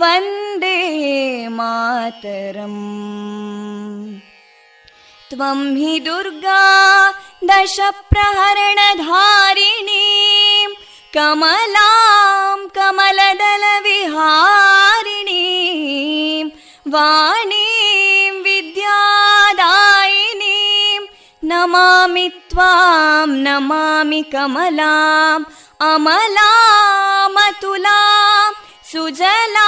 वन्दे मातरम् त्वं हि दुर्गा दशप्रहरणधारिणीं कमलां कमलदलविहारिणीं वाणीं विद्यादायिनीं नमामि त्वां नमामि कमलाम् अमलामतुलां सुजलां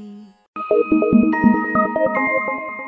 Thank you.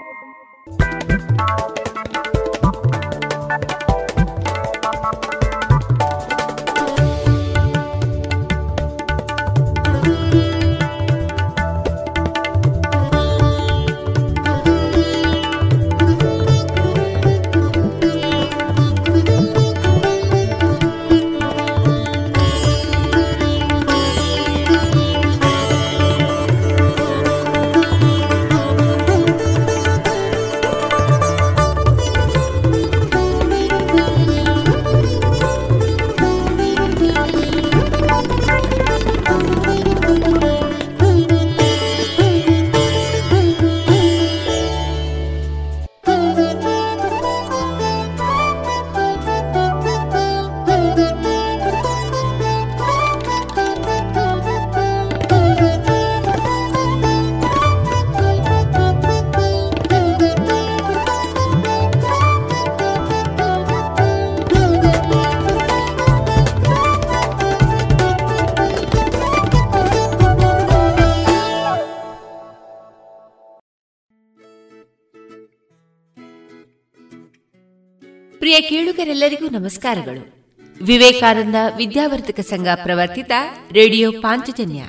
ಪ್ರಿಯ ಕೇಳುಗರೆಲ್ಲರಿಗೂ ನಮಸ್ಕಾರಗಳು. Vivekananda Vidyavardhaka Sangha ಪ್ರವರ್ತಿತ radio Panchajanya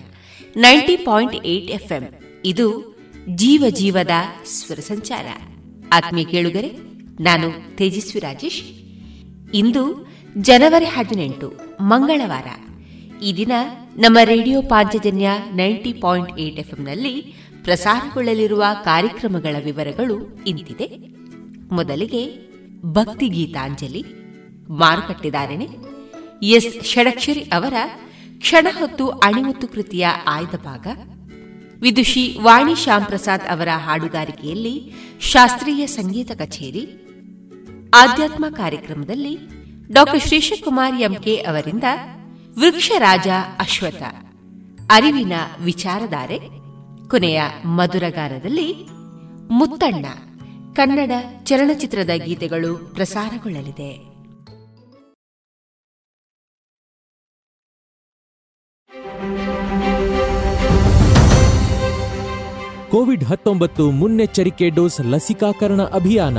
ninety point eight FM. ಇದು ಜೀವ ಜೀವದ ಸ್ವರ ಸಂಚಾರ. ಆತ್ಮೀಯ ಕೇಳುಗರೆ, ನಾನು ತೇಜಸ್ವಿ ರಾಜೇಶ್. ಇಂದು ಜನವರಿ ಹದಿನೆಂಟು, ಮಂಗಳವಾರ. ಈ ದಿನ ನಮ್ಮ radio Panchajanya ninety point eight ಎಫ್ಎಂನಲ್ಲಿ ಪ್ರಸಾರಗೊಳ್ಳಲಿರುವ ಕಾರ್ಯಕ್ರಮಗಳ ವಿವರಗಳು ಇಂತಿದೆ. ಮೊದಲಿಗೆ ಭಕ್ತಿ ಗೀತಾಂಜಲಿ ಮಾರುಕಟ್ಟೆದಾರಣೆ ಎಸ್ ಷಡಕ್ಷರಿ ಅವರ ಕ್ಷಣ ಹೊತ್ತು ಅಣಿಮುತ್ತು ಕೃತಿಯ ಆಯ್ದ ಭಾಗ ವಿದುಷಿ ವಾಣಿ ಶ್ಯಾಮ್ ಪ್ರಸಾದ್ ಅವರ ಹಾಡುಗಾರಿಕೆಯಲ್ಲಿ ಶಾಸ್ತ್ರೀಯ ಸಂಗೀತ ಕಚೇರಿ ಆಧ್ಯಾತ್ಮ ಕಾರ್ಯಕ್ರಮದಲ್ಲಿ ಡಾಕ್ಟರ್ ಶ್ರೀಶಕುಮಾರ್ ಎಂಕೆ ಅವರಿಂದ ವೃಕ್ಷರಾಜ ಅಶ್ವಥ ಅರಿವಿನ ವಿಚಾರಧಾರೆ ಕೊನೆಯ ಮಧುರಗಾರದಲ್ಲಿ ಮುತ್ತಣ್ಣ ಕನ್ನಡ ಚಲನಚಿತ್ರದ ಗೀತೆಗಳು ಪ್ರಸಾರಗೊಳ್ಳಲಿದೆ. ಕೋವಿಡ್ ಹತ್ತೊಂಬತ್ತು ಮುನ್ನೆಚ್ಚರಿಕೆ ಡೋಸ್ ಲಸಿಕಾಕರಣ ಅಭಿಯಾನ.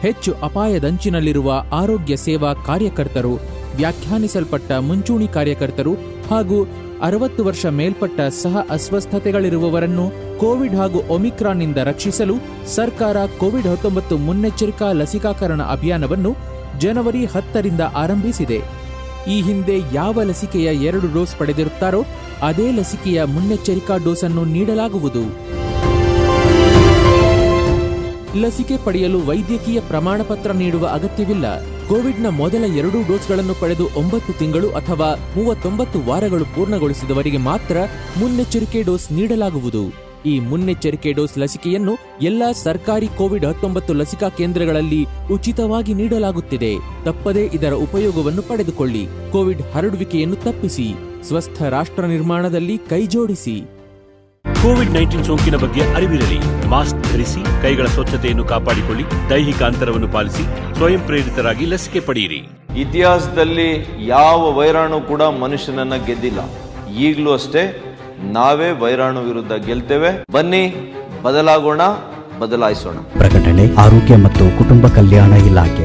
ಹೆಚ್ಚು ಅಪಾಯದಂಚಿನಲ್ಲಿರುವ ಆರೋಗ್ಯ ಸೇವಾ ಕಾರ್ಯಕರ್ತರು ವ್ಯಾಖ್ಯಾನಿಸಲ್ಪಟ್ಟ ಮುಂಚೂಣಿ ಕಾರ್ಯಕರ್ತರು ಹಾಗೂ ಅರವತ್ತು ವರ್ಷ ಮೇಲ್ಪಟ್ಟ ಸಹ ಅಸ್ವಸ್ಥತೆಗಳಿರುವವರನ್ನು ಕೋವಿಡ್ ಹಾಗೂ ಒಮಿಕ್ರಾನ್ನಿಂದ ರಕ್ಷಿಸಲು ಸರ್ಕಾರ ಕೋವಿಡ್ ಹತ್ತೊಂಬತ್ತು ಮುನ್ನೆಚ್ಚರಿಕಾ ಲಸಿಕಾಕರಣ ಅಭಿಯಾನವನ್ನು ಜನವರಿ ಹತ್ತರಿಂದ ಆರಂಭಿಸಿದೆ. ಈ ಹಿಂದೆ ಯಾವ ಲಸಿಕೆಯ ಎರಡು ಡೋಸ್ ಪಡೆದಿರುತ್ತಾರೋ ಅದೇ ಲಸಿಕೆಯ ಮುನ್ನೆಚ್ಚರಿಕಾ ಡೋಸ್ ಅನ್ನು ನೀಡಲಾಗುವುದು. ಲಸಿಕೆ ಪಡೆಯಲು ವೈದ್ಯಕೀಯ ಪ್ರಮಾಣಪತ್ರ ನೀಡುವ ಅಗತ್ಯವಿಲ್ಲ. ಕೋವಿಡ್ನ ಮೊದಲ ಎರಡೂ ಡೋಸ್ಗಳನ್ನು ಪಡೆದು ಒಂಬತ್ತು ತಿಂಗಳು ಅಥವಾ ಮೂವತ್ತೊಂಬತ್ತು ವಾರಗಳು ಪೂರ್ಣಗೊಳಿಸಿದವರಿಗೆ ಮಾತ್ರ ಮುನ್ನೆಚ್ಚರಿಕೆ ಡೋಸ್ ನೀಡಲಾಗುವುದು. ಈ ಮುನ್ನೆಚ್ಚರಿಕೆ ಡೋಸ್ ಲಸಿಕೆಯನ್ನು ಎಲ್ಲಾ ಸರ್ಕಾರಿ ಕೋವಿಡ್ ಹತ್ತೊಂಬತ್ತು ಲಸಿಕಾ ಕೇಂದ್ರಗಳಲ್ಲಿ ಉಚಿತವಾಗಿ ನೀಡಲಾಗುತ್ತಿದೆ. ತಪ್ಪದೇ ಇದರ ಉಪಯೋಗವನ್ನು ಪಡೆದುಕೊಳ್ಳಿ. ಕೋವಿಡ್ ಹರಡುವಿಕೆಯನ್ನು ತಪ್ಪಿಸಿ. ಸ್ವಸ್ಥ ರಾಷ್ಟ್ರ ನಿರ್ಮಾಣದಲ್ಲಿ ಕೈಜೋಡಿಸಿ. ಕೋವಿಡ್ ನೈನ್ಟೀನ್ ಸೋಂಕಿನ ಬಗ್ಗೆ ಅರಿವಿರಲಿ. ಧರಿಸಿ ಕೈಗಳ ಸ್ವಚ್ಛತೆಯನ್ನು ಕಾಪಾಡಿಕೊಳ್ಳಿ ದೈಹಿಕ ಅಂತರವನ್ನು ಪಾಲಿಸಿ ಸ್ವಯಂ ಪ್ರೇರಿತರಾಗಿ ಲಸಿಕೆ ಪಡೆಯಿರಿ. ಇತಿಹಾಸದಲ್ಲಿ ಯಾವ ವೈರಾಣು ಕೂಡ ಮನುಷ್ಯನನ್ನ ಗೆದ್ದಿಲ್ಲ. ಈಗಲೂ ಅಷ್ಟೇ ನಾವೇ ವೈರಾಣು ವಿರುದ್ಧ ಗೆಲ್ತೇವೆ. ಬನ್ನಿ ಬದಲಾಗೋಣ ಬದಲಾಯಿಸೋಣ. ಪ್ರಕಟಣೆ ಆರೋಗ್ಯ ಮತ್ತು ಕುಟುಂಬ ಕಲ್ಯಾಣ ಇಲಾಖೆ.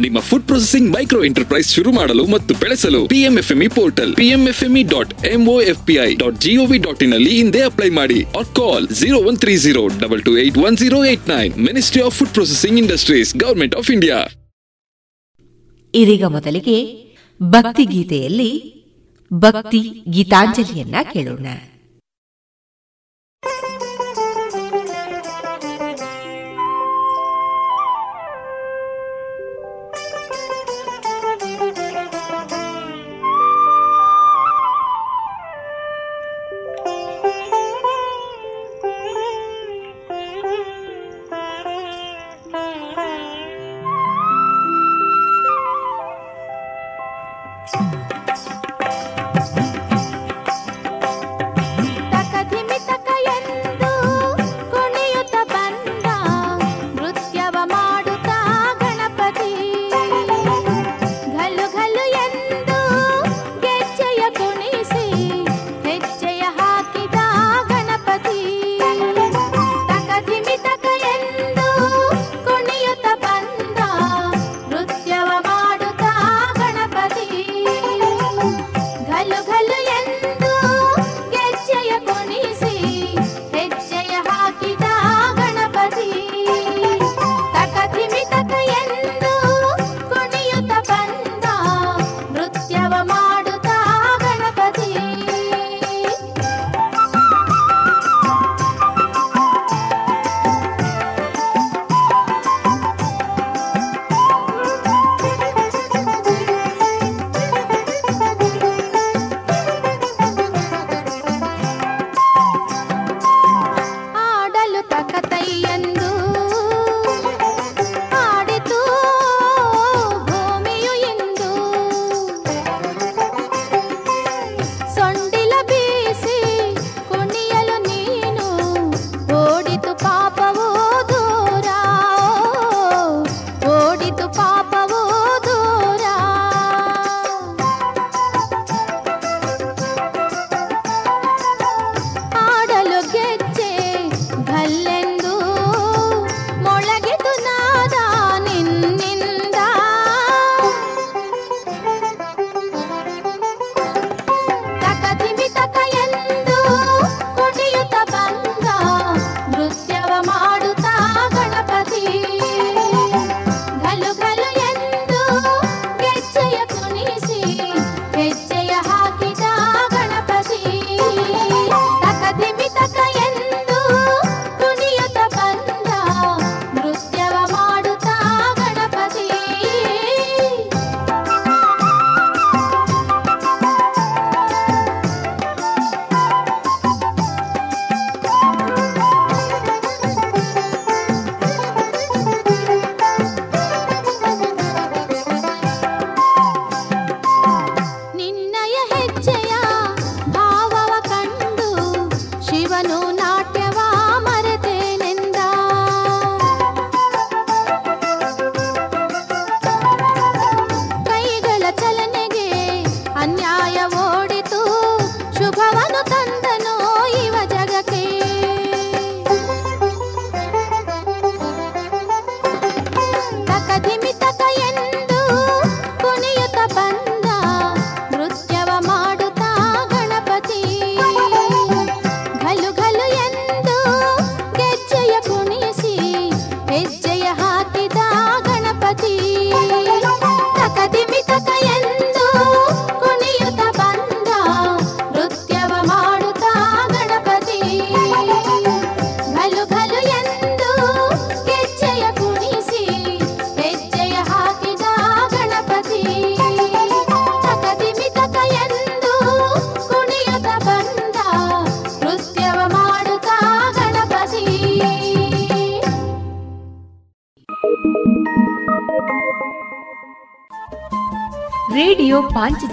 ನಿಮ್ಮ ಫುಡ್ ಪ್ರೊಸೆಸಿಂಗ್ ಮೈಕ್ರೋ ಎಂಟರ್ಪ್ರೈಸ್ ಶುರು ಮಾಡಲು ಮತ್ತು ಬೆಳೆಸಲು PMFME portal PMFME dot MOFPI dot GOV dot in ಹಿಂದೆ ಅಪ್ಲೈ ಮಾಡಿ. Or call zero one three zero double two eight one zero eight nine ministry of food processing industries government of India ಇದೀಗ ಮೊದಲಿಗೆ ಭಕ್ತಿ ಗೀತೆಯಲ್ಲಿ ಭಕ್ತಿ ಗೀತಾಂಜಲಿಯನ್ನ ಕೇಳೋಣ.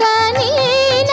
ಕನೀನ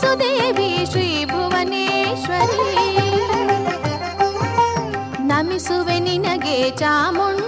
सुदेवी श्रीभुवनेश्वरी नमिसुवे निनगे चामुण्ड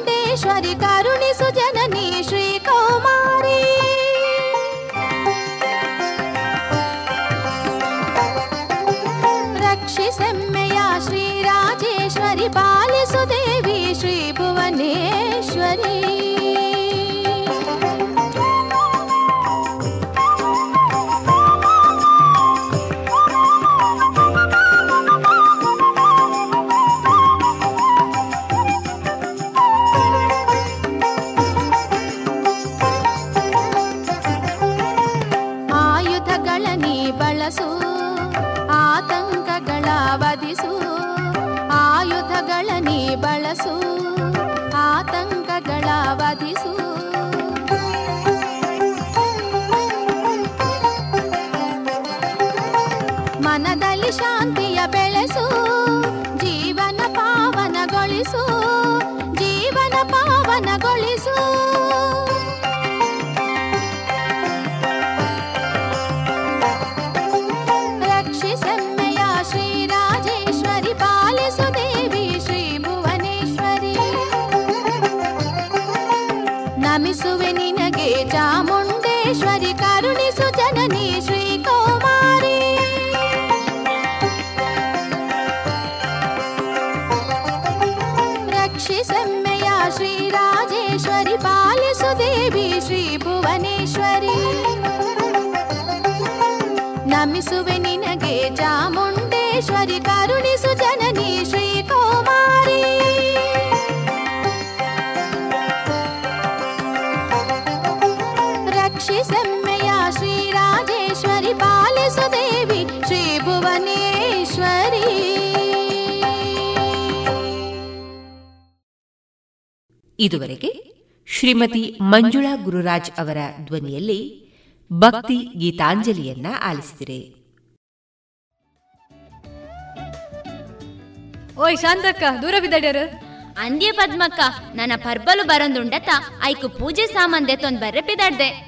ಇದುವರೆಗೆ ಶ್ರೀಮತಿ ಮಂಜುಳಾ ಗುರುರಾಜ್ ಅವರ ಧ್ವನಿಯಲ್ಲಿ ಭಕ್ತಿ ಗೀತಾಂಜಲಿಯನ್ನ ಆಲಿಸಿದರೆ. ಓಯ್ ಶಾಂತಕ್ಕ ದೂರ ಬಿದ್ದಾಡ್ಯಾರ? ಅಂದ್ಯ ಪದ್ಮಕ್ಕ ನನ್ನ ಪರ್ಬಲು ಬರಂದುಂಡತ ಐಕು ಪೂಜೆ ಸಾಮಾನ್ ದೆತ್ತೊಂದ್ ಬರ್ರೆ ಪಿದಾಡ್ದೆ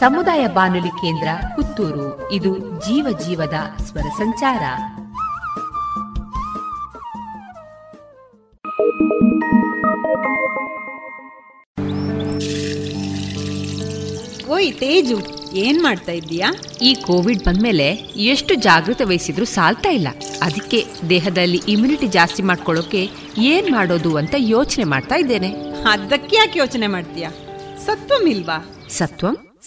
ಸಮುದಾಯ ಬಾನುಲಿ ಕೇಂದ್ರ ಪುತ್ತೂರು. ಇದು ಜೀವ ಜೀವದ ಸ್ವರ ಸಂಚಾರ. ಓಯ್ ತೇಜು ಏನ್ ಮಾಡ್ತಾ ಇದ್ದೀಯಾ? ಈ ಕೋವಿಡ್ ಬಂದ್ಮೇಲೆ ಎಷ್ಟು ಜಾಗೃತ ವಹಿಸಿದ್ರು ಸಾಲ್ತಾ ಇಲ್ಲ. ಅದಕ್ಕೆ ದೇಹದಲ್ಲಿ ಇಮ್ಯುನಿಟಿ ಜಾಸ್ತಿ ಮಾಡ್ಕೊಳ್ಳೋಕೆ ಏನ್ ಮಾಡೋದು ಅಂತ ಯೋಚನೆ ಮಾಡ್ತಾ ಇದ್ದೇನೆ. ಅದಕ್ಕೆ ಯಾಕೆ ಯೋಚನೆ ಮಾಡ್ತೀಯಾ? ಸತ್ವಂ ಇಲ್ವಾ? Satvam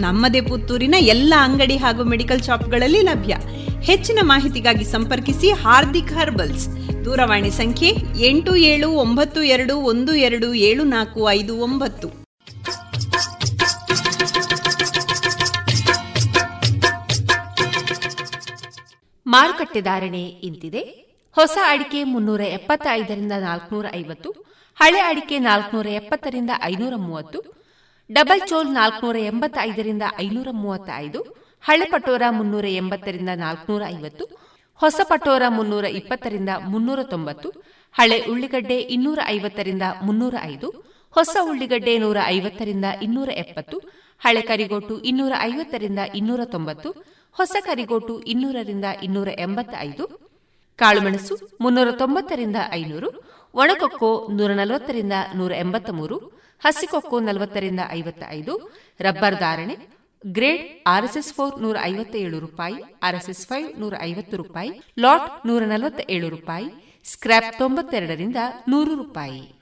ನಮ್ಮದೇ ಪುತ್ತೂರಿನ ಎಲ್ಲ ಅಂಗಡಿ ಹಾಗೂ ಮೆಡಿಕಲ್ ಶಾಪ್ಗಳಲ್ಲಿ ಲಭ್ಯ. ಹೆಚ್ಚಿನ ಮಾಹಿತಿಗಾಗಿ ಸಂಪರ್ಕಿಸಿ ಹಾರ್ದಿಕ್ ಹರ್ಬಲ್ಸ್. ದೂರವಾಣಿ ಸಂಖ್ಯೆ ಎಂಟು ಏಳು ಒಂಬತ್ತು ಎರಡು ಒಂದು ಎರಡು ಏಳು ನಾಲ್ಕು ಐದು ಒಂಬತ್ತು. ಮಾರುಕಟ್ಟೆ ಧಾರಣೆ ಇಂತಿದೆ. ಹೊಸ ಅಡಿಕೆ ಮುನ್ನೂರ ಎಪ್ಪತ್ತೈದರಿಂದ ನಾಲ್ಕನೂರ ಐವತ್ತು, ಹಳೆ ಅಡಿಕೆ ನಾಲ್ಕನೂರ ಎಪ್ಪತ್ತರಿಂದ ಐನೂರ ಮೂವತ್ತು ಡಬಲ್ ಚೋಲ್ ನಾಲ್ಕನೂರ ಎಂಬತ್ತೈದರಿಂದ ಐನೂರ ಮೂವತ್ತೈದು ಹಳೆ ಪಟೋರ ಮುನ್ನೂರ ಎಂಬತ್ತರಿಂದ ನಾಲ್ಕನೂರ ಐವತ್ತು, ಹೊಸ ಪಟೋರ ಮುನ್ನೂರ ಇಪ್ಪತ್ತರಿಂದ ಮುನ್ನೂರ ತೊಂಬತ್ತು, ಹಳೆ ಉಳ್ಳಿಗಡ್ಡೆ ಇನ್ನೂರ ಐವತ್ತರಿಂದ ಮುನ್ನೂರ ಐದು, ಹೊಸ ಉಳ್ಳಿಗಡ್ಡೆ ನೂರ ಐವತ್ತರಿಂದ ಇನ್ನೂರ ಎಪ್ಪತ್ತು, ಹಳೆ ಕರಿಗೋಟು ಇನ್ನೂರ ಐವತ್ತರಿಂದ ಇನ್ನೂರ ತೊಂಬತ್ತು, ಹೊಸ ಕರಿಗೋಟು ಇನ್ನೂರರಿಂದ ಇನ್ನೂರ ಎಂಬತ್ತೈದು, ಕಾಳುಮೆಣಸು ಮುನ್ನೂರ ತೊಂಬತ್ತರಿಂದ ಐನೂರು, ಒಣಕೊಕ್ಕೋ ನೂರ ನಲವತ್ತರಿಂದ ನೂರ ಎಂಬತ್ತ ಮೂರು ಹಸಿಕೊಕ್ಕೋ ನಲವತ್ತರಿಂದ ಐವತ್ತ ಐದು ರಬ್ಬರ್ ಧಾರಣೆ, ಗ್ರೇಡ್ ಆರ್ಎಸ್ಎಸ್ ಫೋರ್ ನೂರ ಐವತ್ತ ಏಳು ರೂಪಾಯಿ, ಆರ್ಎಸ್ಎಸ್ ಫೈವ್ ನೂರ ಐವತ್ತು ರೂಪಾಯಿ, ಲಾಟ್ ನೂರ ನಲವತ್ತ ಏಳು ರೂಪಾಯಿ ಸ್ಕ್ರಾಪ್ ತೊಂಬತ್ತೆರಡರಿಂದ ನೂರು ರೂಪಾಯಿ.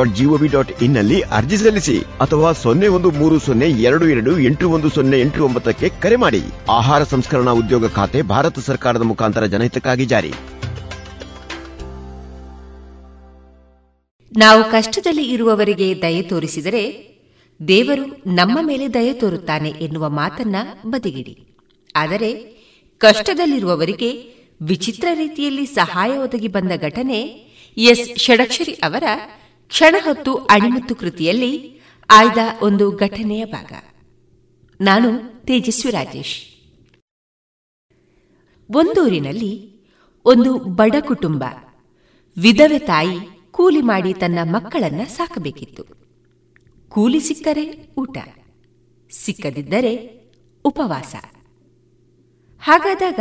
ಡಾಟ್ನಲ್ಲಿ ಅರ್ಜಿ ಸಲ್ಲಿಸಿ ಅಥವಾ ಸೊನ್ನೆ ಒಂದು ಮೂರು ಸೊನ್ನೆ ಎರಡು ಎರಡು ಎಂಟು ಒಂದು ಸೊನ್ನೆ ಎಂಟು ಒಂಬತ್ತಕ್ಕೆ ಕರೆ ಮಾಡಿ. ಆಹಾರ ಸಂಸ್ಕರಣಾ ಉದ್ಯೋಗ ಖಾತೆ ಭಾರತ ಸರ್ಕಾರದ ಮುಖಾಂತರ ಜನಹಿತಕ್ಕಾಗಿ ಜಾರಿ. ನಾವು ಕಷ್ಟದಲ್ಲಿ ಇರುವವರಿಗೆ ದಯೆ ತೋರಿಸಿದರೆ ದೇವರು ನಮ್ಮ ಮೇಲೆ ದಯೆ ತೋರುತ್ತಾನೆ ಎನ್ನುವ ಮಾತನ್ನ ಬದಿಗಿಡಿ. ಆದರೆ ಕಷ್ಟದಲ್ಲಿರುವವರಿಗೆ ವಿಚಿತ್ರ ರೀತಿಯಲ್ಲಿ ಸಹಾಯ ಒದಗಿ ಬಂದ ಘಟನೆ ಎಸ್. ಷಡಕ್ಷರಿ ಅವರ ಕ್ಷಣ ಹೊತ್ತು ಅಣಿಮತ್ತು ಕೃತಿಯಲ್ಲಿ ಆಯ್ದ ಒಂದು ಘಟನೆಯ ಭಾಗ. ನಾನು ತೇಜಸ್ವಿ ರಾಜೇಶ್. ಒಂದೂರಿನಲ್ಲಿ ಒಂದು ಬಡ ಕುಟುಂಬ, ವಿಧವೆ ತಾಯಿ ಕೂಲಿ ಮಾಡಿ ತನ್ನ ಮಕ್ಕಳನ್ನ ಸಾಕಬೇಕಿತ್ತು. ಕೂಲಿ ಸಿಕ್ಕರೆ ಊಟ, ಸಿಕ್ಕದಿದ್ದರೆ ಉಪವಾಸ. ಹಾಗಾದಾಗ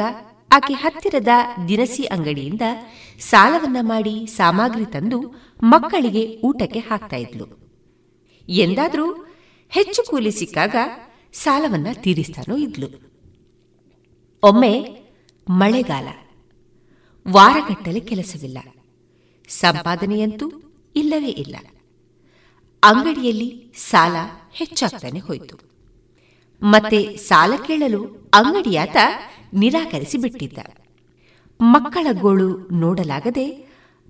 ಆಕೆ ಹತ್ತಿರದ ದಿನಸಿ ಅಂಗಡಿಯಿಂದ ಸಾಲವನ್ನ ಮಾಡಿ ಸಾಮಗ್ರಿ ತಂದು ಮಕ್ಕಳಿಗೆ ಊಟಕ್ಕೆ ಹಾಕ್ತಾ ಇದ್ಲು. ಎಂದಾದರೂ ಹೆಚ್ಚು ಕೂಲಿ ಸಿಕ್ಕಾಗ ಸಾಲವನ್ನ ತೀರಿಸ್ತಾನೂ ಇದ್ಲು. ಒಮ್ಮೆ ಮಳೆಗಾಲ. ವಾರಗಟ್ಟಲೆ ಕೆಲಸವಿಲ್ಲ. ಸಂಪಾದನೆಯಂತೂ ಇಲ್ಲವೇ ಇಲ್ಲ. ಅಂಗಡಿಯಲ್ಲಿ ಸಾಲ ಹೆಚ್ಚಾಗ್ತಾನೆ ಹೋಯಿತು. ಮತ್ತೆ ಸಾಲ ಕೇಳಲು ಅಂಗಡಿಯಾತ ನಿರಾಕರಿಸಿ ಬಿಟ್ಟಿದ್ದ ಮಕ್ಕಳ ಗೋಳು ನೋಡಲಾಗದೆ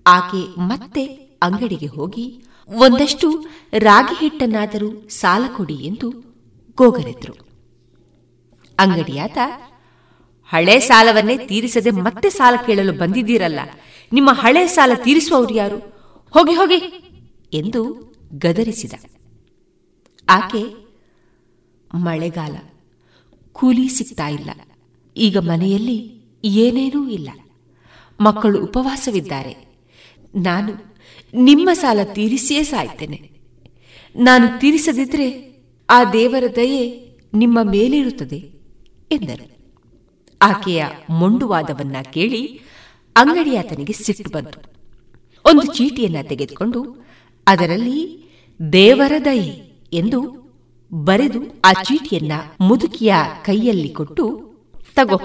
ಆಕೆ ಮತ್ತೆ ಅಂಗಡಿಗೆ ಹೋಗಿ ಒಂದಷ್ಟು ರಾಗಿ ಹಿಟ್ಟನ್ನಾದರೂ ಸಾಲ ಕೊಡಿ ಎಂದು ಗೋಗರೆದ್ರು. ಅಂಗಡಿಯಾತ, ಹಳೆ ಸಾಲವನ್ನೇ ತೀರಿಸದೆ ಮತ್ತೆ ಸಾಲ ಕೇಳಲು ಬಂದಿದ್ದೀರಲ್ಲ, ನಿಮ್ಮ ಹಳೆ ಸಾಲ ತೀರಿಸುವವರು ಯಾರು? ಹೋಗಿ ಹೋಗಿ! ಎಂದು ಗದರಿಸಿದ. ಆಕೆ, ಮಳೆಗಾಲ, ಕೂಲಿ ಸಿಗ್ತಾ ಇಲ್ಲ ಈಗ ಮನೆಯಲ್ಲಿ ಏನೇನೂ ಇಲ್ಲ. ಮಕ್ಕಳು ಉಪವಾಸವಿದ್ದಾರೆ. ನಾನು ನಿಮ್ಮ ಸಾಲ ತೀರಿಸಿಯೇ ಸಾಯ್ತೇನೆ. ನಾನು ತೀರಿಸದಿದ್ರೆ ಆ ದೇವರ ದಯೆ ನಿಮ್ಮ ಮೇಲಿರುತ್ತದೆ ಎಂದರು. ಆಕೆಯ ಮೊಂಡುವಾದವನ್ನ ಕೇಳಿ ಅಂಗಡಿಯಾತನಿಗೆ ಸಿಟ್ಟು ಬಂತು. ಒಂದು ಚೀಟಿಯನ್ನ ತೆಗೆದುಕೊಂಡು ಅದರಲ್ಲಿ ದೇವರ ದಯೆ ಎಂದು ಬರೆದು ಆ ಚೀಟಿಯನ್ನ ಮುದುಕಿಯ ಕೈಯಲ್ಲಿ ಕೊಟ್ಟು ತಗೋ.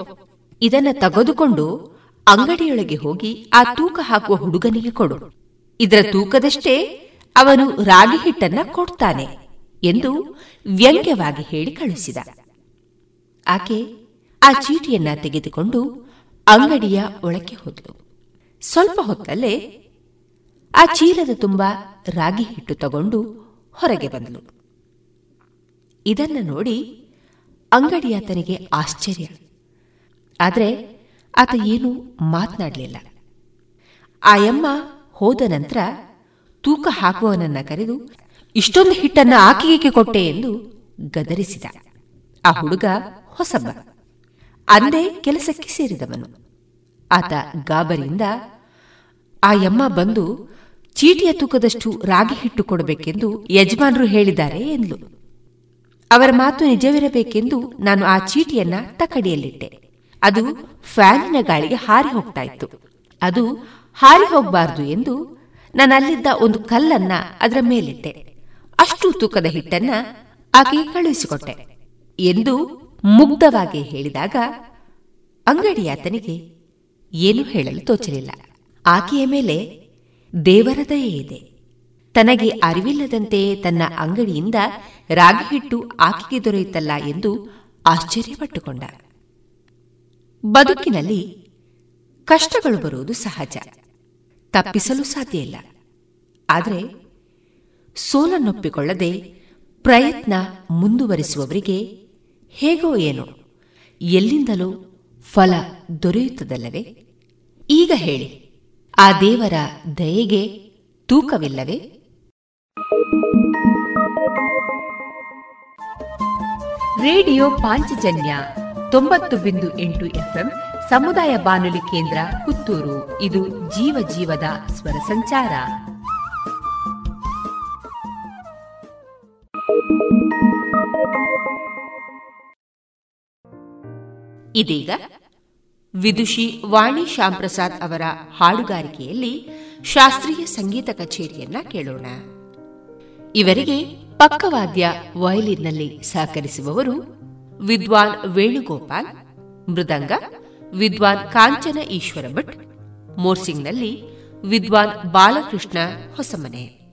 ಇದನ್ನ ತೆಗೆದುಕೊಂಡು ಅಂಗಡಿಯೊಳಗೆ ಹೋಗಿ ಆ ತೂಕ ಹಾಕುವ ಹುಡುಗನಿಗೆ ಕೊಡು. ಇದರ ತೂಕದಷ್ಟೇ ಅವನು ರಾಗಿ ಹಿಟ್ಟನ್ನ ಕೊಡ್ತಾನೆ ಎಂದು ವ್ಯಂಗ್ಯವಾಗಿ ಹೇಳಿ ಕಳಿಸಿದ ಆಕೆ ಆ ಚೀಟಿಯನ್ನ ತೆಗೆದುಕೊಂಡು ಅಂಗಡಿಯ ಒಳಕ್ಕೆ ಹೋದಳು ಸ್ವಲ್ಪ ಹೊತ್ತಲ್ಲೇ ಆ ಚೀಲದ ತುಂಬ ರಾಗಿ ಹಿಟ್ಟು ತಗೊಂಡು ಹೊರಗೆ ಬಂದಳು ಇದನ್ನ ನೋಡಿ ಅಂಗಡಿಯಾತನಿಗೆ ಆಶ್ಚರ್ಯ. ಆದರೆ ಆತ ಏನು ಮಾತನಾಡಲಿಲ್ಲ. ಆ ಯಮ್ಮ ಹೋದ ನಂತರ ತೂಕ ಹಾಕುವವನನ್ನ ಕರೆದು, ಇಷ್ಟೊಂದು ಹಿಟ್ಟನ್ನ ಆಕೆಗೆ ಕೊಟ್ಟೆ? ಎಂದು ಗದರಿಸಿದ. ಆ ಹುಡುಗ ಹೊಸಬ್ಬ ಅಂದೇ ಕೆಲಸಕ್ಕೆ ಸೇರಿದವನು. ಆತ ಗಾಬರಿಯಿಂದ ಆ ಯಮ್ಮ ಬಂದು ಚೀಟಿಯ ತೂಕದಷ್ಟು ರಾಗಿ ಹಿಟ್ಟು ಕೊಡಬೇಕೆಂದು ಯಜಮಾನರು ಹೇಳಿದ್ದಾರೆ ಎಂದ್ಲು. ಅವರ ಮಾತು ನಿಜವಿರಬೇಕೆಂದು ನಾನು ಆ ಚೀಟಿಯನ್ನ ತಕಡಿಯಲ್ಲಿಟ್ಟೆ. ಅದು ಫ್ಯಾನಿನ ಗಾಳಿಗೆ ಹಾರಿ ಹೋಗ್ತಾ ಇತ್ತು ಅದು ಹಾರಿ ಹೋಗಬಾರದು ಎಂದು ನಾನು ಅಲ್ಲಿದ್ದ ಒಂದು ಕಲ್ಲನ್ನ ಅದರ ಮೇಲಿಟ್ಟೆ. ಅಷ್ಟು ತೂಕದ ಹಿಟ್ಟನ್ನ ಆಕೆಗೆ ಕಳುಹಿಸಿಕೊಟ್ಟೆ ಎಂದು ಮುಗ್ಧವಾಗಿ ಹೇಳಿದಾಗ ಅಂಗಡಿಯಾತನಿಗೆ ಏನು ಹೇಳಲು ತೋಚಲಿಲ್ಲ. ಆಕೆಯ ಮೇಲೆ ದೇವರ ದಯೆ ಇದೆ. ತನಗೆ ಅರಿವಿಲ್ಲದಂತೆ ತನ್ನ ಅಂಗಡಿಯಿಂದ ರಾಗಿ ಹಿಟ್ಟು ಆಕೆಗೆ ದೊರೆಯುತ್ತಲ್ಲ ಎಂದು ಆಶ್ಚರ್ಯಪಟ್ಟುಕೊಂಡ. ಬದುಕಿನಲ್ಲಿ ಕಷ್ಟಗಳು ಬರುವುದು ಸಹಜ. ತಪ್ಪಿಸಲು ಸಾಧ್ಯ ಇಲ್ಲ. ಆದರೆ ಸೋಲನ್ನೊಪ್ಪಿಕೊಳ್ಳದೆ ಪ್ರಯತ್ನ ಮುಂದುವರಿಸುವವರಿಗೆ ಹೇಗೋ ಏನೋ, ಎಲ್ಲಿಂದಲೂ ಫಲ ದೊರೆಯುತ್ತದಲ್ಲವೇ? ಈಗ ಹೇಳಿ, ಆ ದೇವರ ದಯೆಗೆ ತೂಕವಿಲ್ಲವೇ? ರೇಡಿಯೋ ಪಾಂಚಜನ್ಯ ತೊಂಬತ್ತು ಬಿಂದು ಎಂಟು ಎಫ್ಎಂ ಸಮುದಾಯ ಬಾನುಲಿ ಕೇಂದ್ರ ಪುತ್ತೂರು. ಇದು ಜೀವ ಜೀವದ ಸ್ವರ ಸಂಚಾರ. ಇದೀಗ ವಿದುಷಿ ವಾಣಿ ಶ್ಯಾಮ್ ಪ್ರಸಾದ್ ಅವರ ಹಾಡುಗಾರಿಕೆಯಲ್ಲಿ ಶಾಸ್ತ್ರೀಯ ಸಂಗೀತ ಕಚೇರಿಯನ್ನ ಕೇಳೋಣ. ಇವರಿಗೆ ಪಕ್ಕವಾದ್ಯ ವಯಲಿನ್ನಲ್ಲಿ ಸಹಕರಿಸುವವರು ವಿದ್ವಾನ್ ವೇಣುಗೋಪಾಲ್ ಮೃದಂಗ ವಿದ್ವಾನ್ ಕಾಂಚನ ಈಶ್ವರ ಭಟ್ ಮೋರ್ಸಿಂಗ್ನಲ್ಲಿ ವಿದ್ವಾನ್ ಬಾಲಕೃಷ್ಣ ಹೊಸಮನೆ.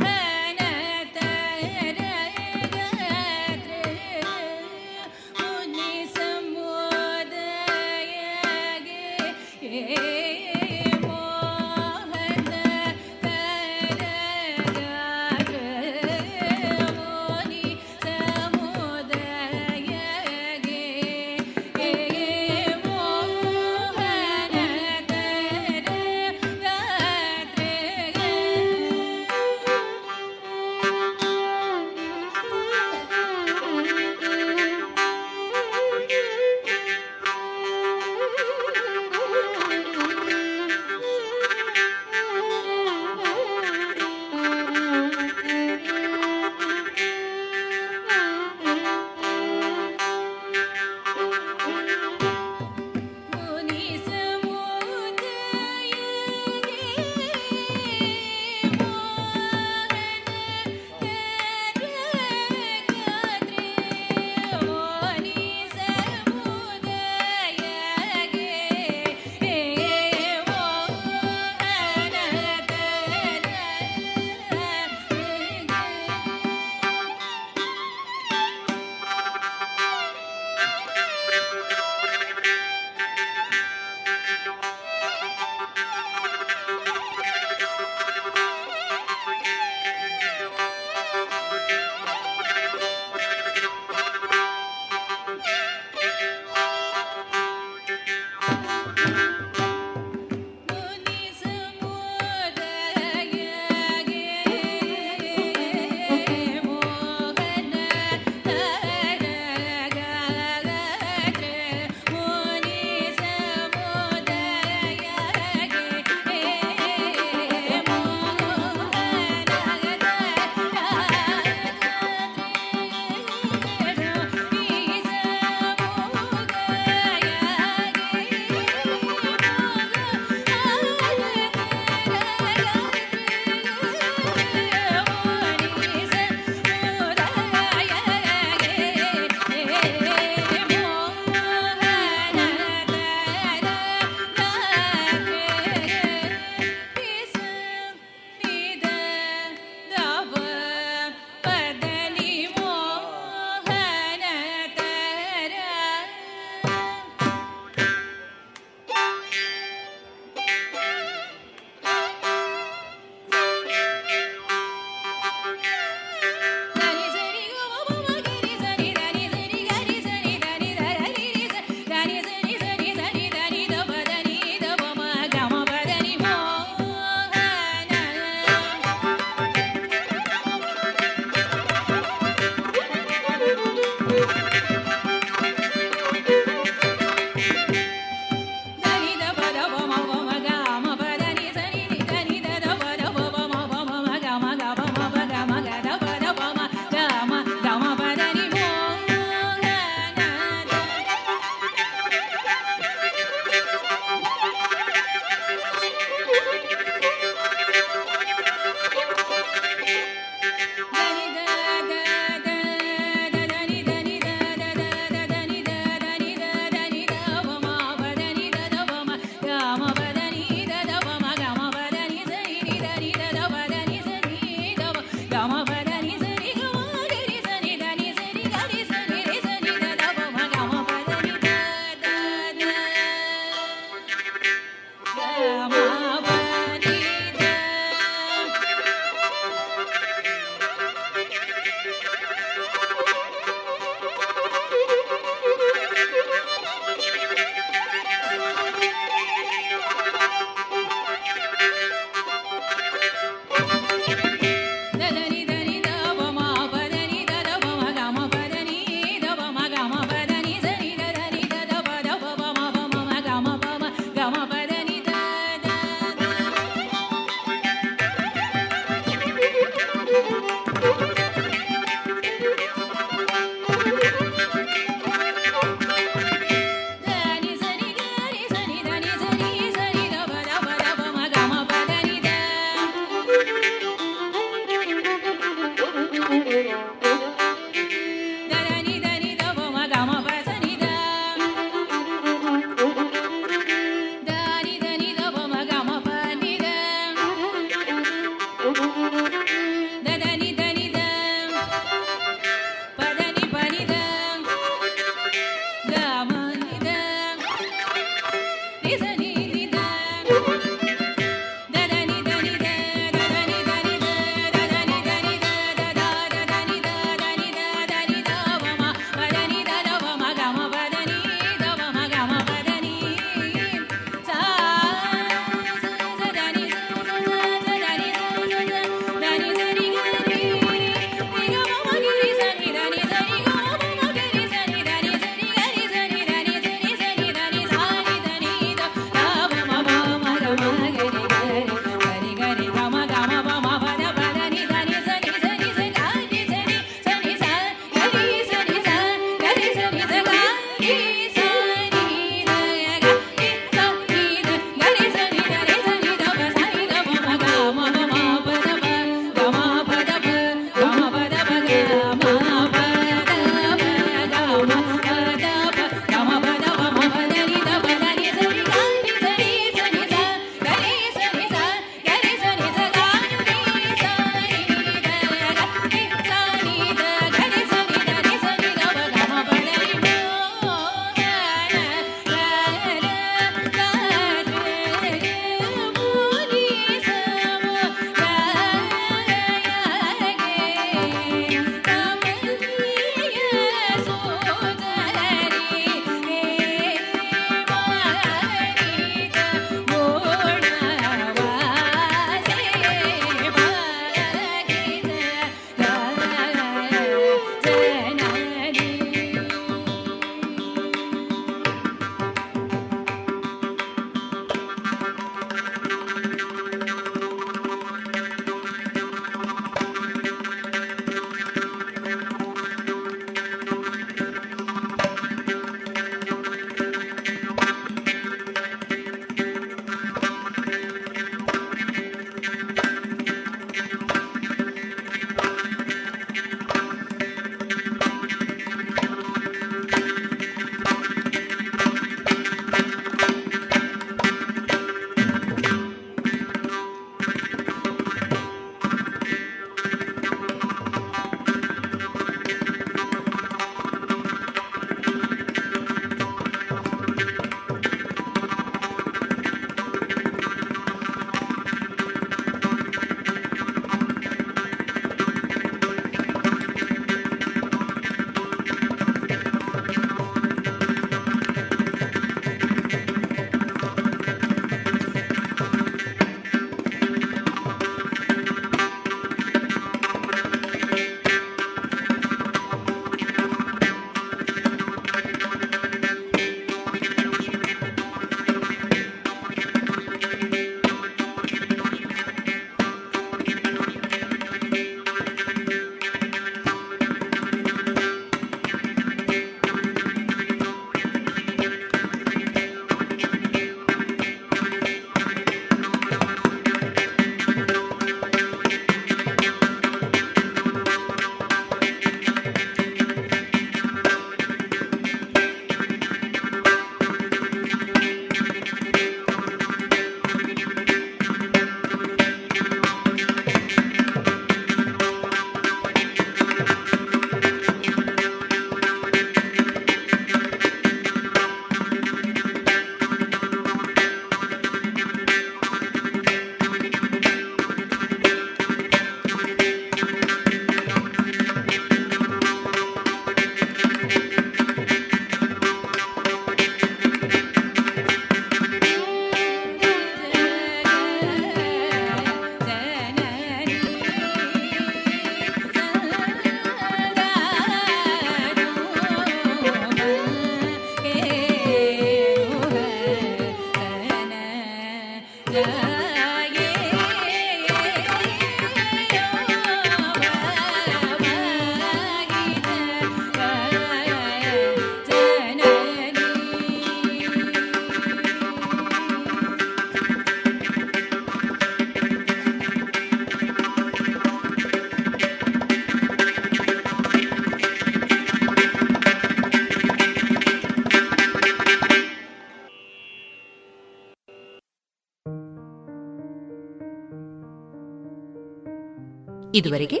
ಇದುವರೆಗೆ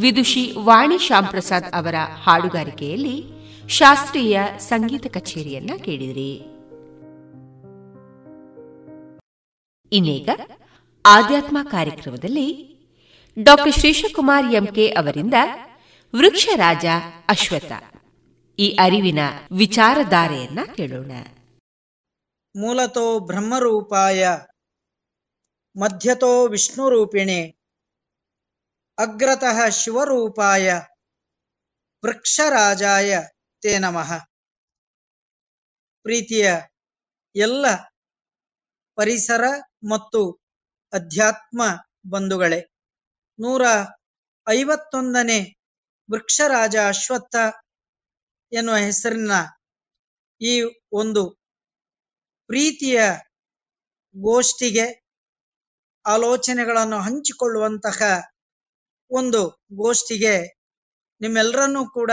ವಿದುಷಿ ವಾಣಿ ಶ್ಯಾಮ್ ಪ್ರಸಾದ್ ಅವರ ಹಾಡುಗಾರಿಕೆಯಲ್ಲಿ ಶಾಸ್ತ್ರೀಯ ಸಂಗೀತ ಕಚೇರಿಯನ್ನ ಕೇಳಿದಿರಿ. ಇನ್ನೀಗ ಆಧ್ಯಾತ್ಮ ಕಾರ್ಯಕ್ರಮದಲ್ಲಿ ಡಾಕ್ಟರ್ ಶ್ರೀಶಕುಮಾರ್ ಎಂಕೆ ಅವರಿಂದ ವೃಕ್ಷರಾಜ ಅಶ್ವಥ ಈ ಅರಿವಿನ ವಿಚಾರಧಾರೆಯನ್ನ ಕೇಳೋಣ. ಮೂಲತೋ ಬ್ರಹ್ಮರೂಪಾಯ ಮಧ್ಯತೋ ವಿಷ್ಣುರೂಪಿಣೆ ಅಗ್ರತಃ ಶಿವರೂಪಾಯ, ವೃಕ್ಷರಾಜಾಯ ತೇ ನಮಃ. ಪ್ರೀತಿಯ ಎಲ್ಲ ಪರಿಸರ ಮತ್ತು ಅಧ್ಯಾತ್ಮ ಬಂಧುಗಳೇ, ನೂರ ಐವತ್ತೊಂದನೇ ವೃಕ್ಷರಾಜ ಅಶ್ವತ್ಥ ಎನ್ನುವ ಹೆಸರಿನ ಈ ಒಂದು ಪ್ರೀತಿಯ ಗೋಷ್ಠಿಗೆ ಆಲೋಚನೆಗಳನ್ನು ಹಂಚಿಕೊಳ್ಳುವಂತಹ ಒಂದು ಗೋಷ್ಠಿಗೆ ನಿಮ್ಮೆಲ್ಲರನ್ನೂ ಕೂಡ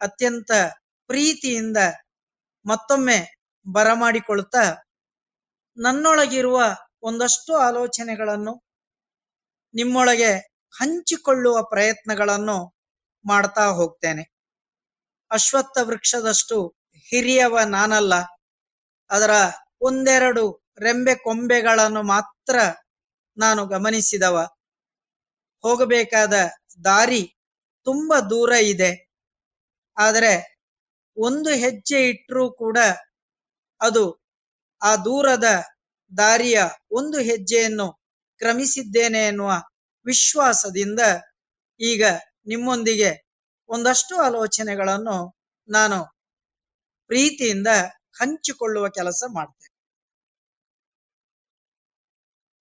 ಅತ್ಯಂತ ಪ್ರೀತಿಯಿಂದ ಮತ್ತೊಮ್ಮೆ ಬರಮಾಡಿಕೊಳ್ತಾ ನನ್ನೊಳಗಿರುವ ಒಂದಷ್ಟು ಆಲೋಚನೆಗಳನ್ನು ನಿಮ್ಮೊಳಗೆ ಹಂಚಿಕೊಳ್ಳುವ ಪ್ರಯತ್ನಗಳನ್ನು ಮಾಡ್ತಾ ಹೋಗ್ತೇನೆ. ಅಶ್ವತ್ಥ ವೃಕ್ಷದಷ್ಟು ಹಿರಿಯವ ನಾನಲ್ಲ. ಅದರ ಒಂದೆರಡು ರೆಂಬೆ ಕೊಂಬೆಗಳನ್ನು ಮಾತ್ರ ನಾನು ಗಮನಿಸಿದವ. ಹೋಗಬೇಕಾದ ದಾರಿ ತುಂಬ ದೂರ ಇದೆ. ಆದರೆ ಒಂದು ಹೆಜ್ಜೆ ಇಟ್ಟರೂ ಕೂಡ ಅದು ಆ ದೂರದ ದಾರಿಯ ಒಂದು ಹೆಜ್ಜೆಯನ್ನು ಕ್ರಮಿಸಿದ್ದೇನೆ ಎನ್ನುವ ವಿಶ್ವಾಸದಿಂದ ಈಗ ನಿಮ್ಮೊಂದಿಗೆ ಒಂದಷ್ಟು ಆಲೋಚನೆಗಳನ್ನು ನಾನು ಪ್ರೀತಿಯಿಂದ ಹಂಚಿಕೊಳ್ಳುವ ಕೆಲಸ ಮಾಡ್ತೇನೆ.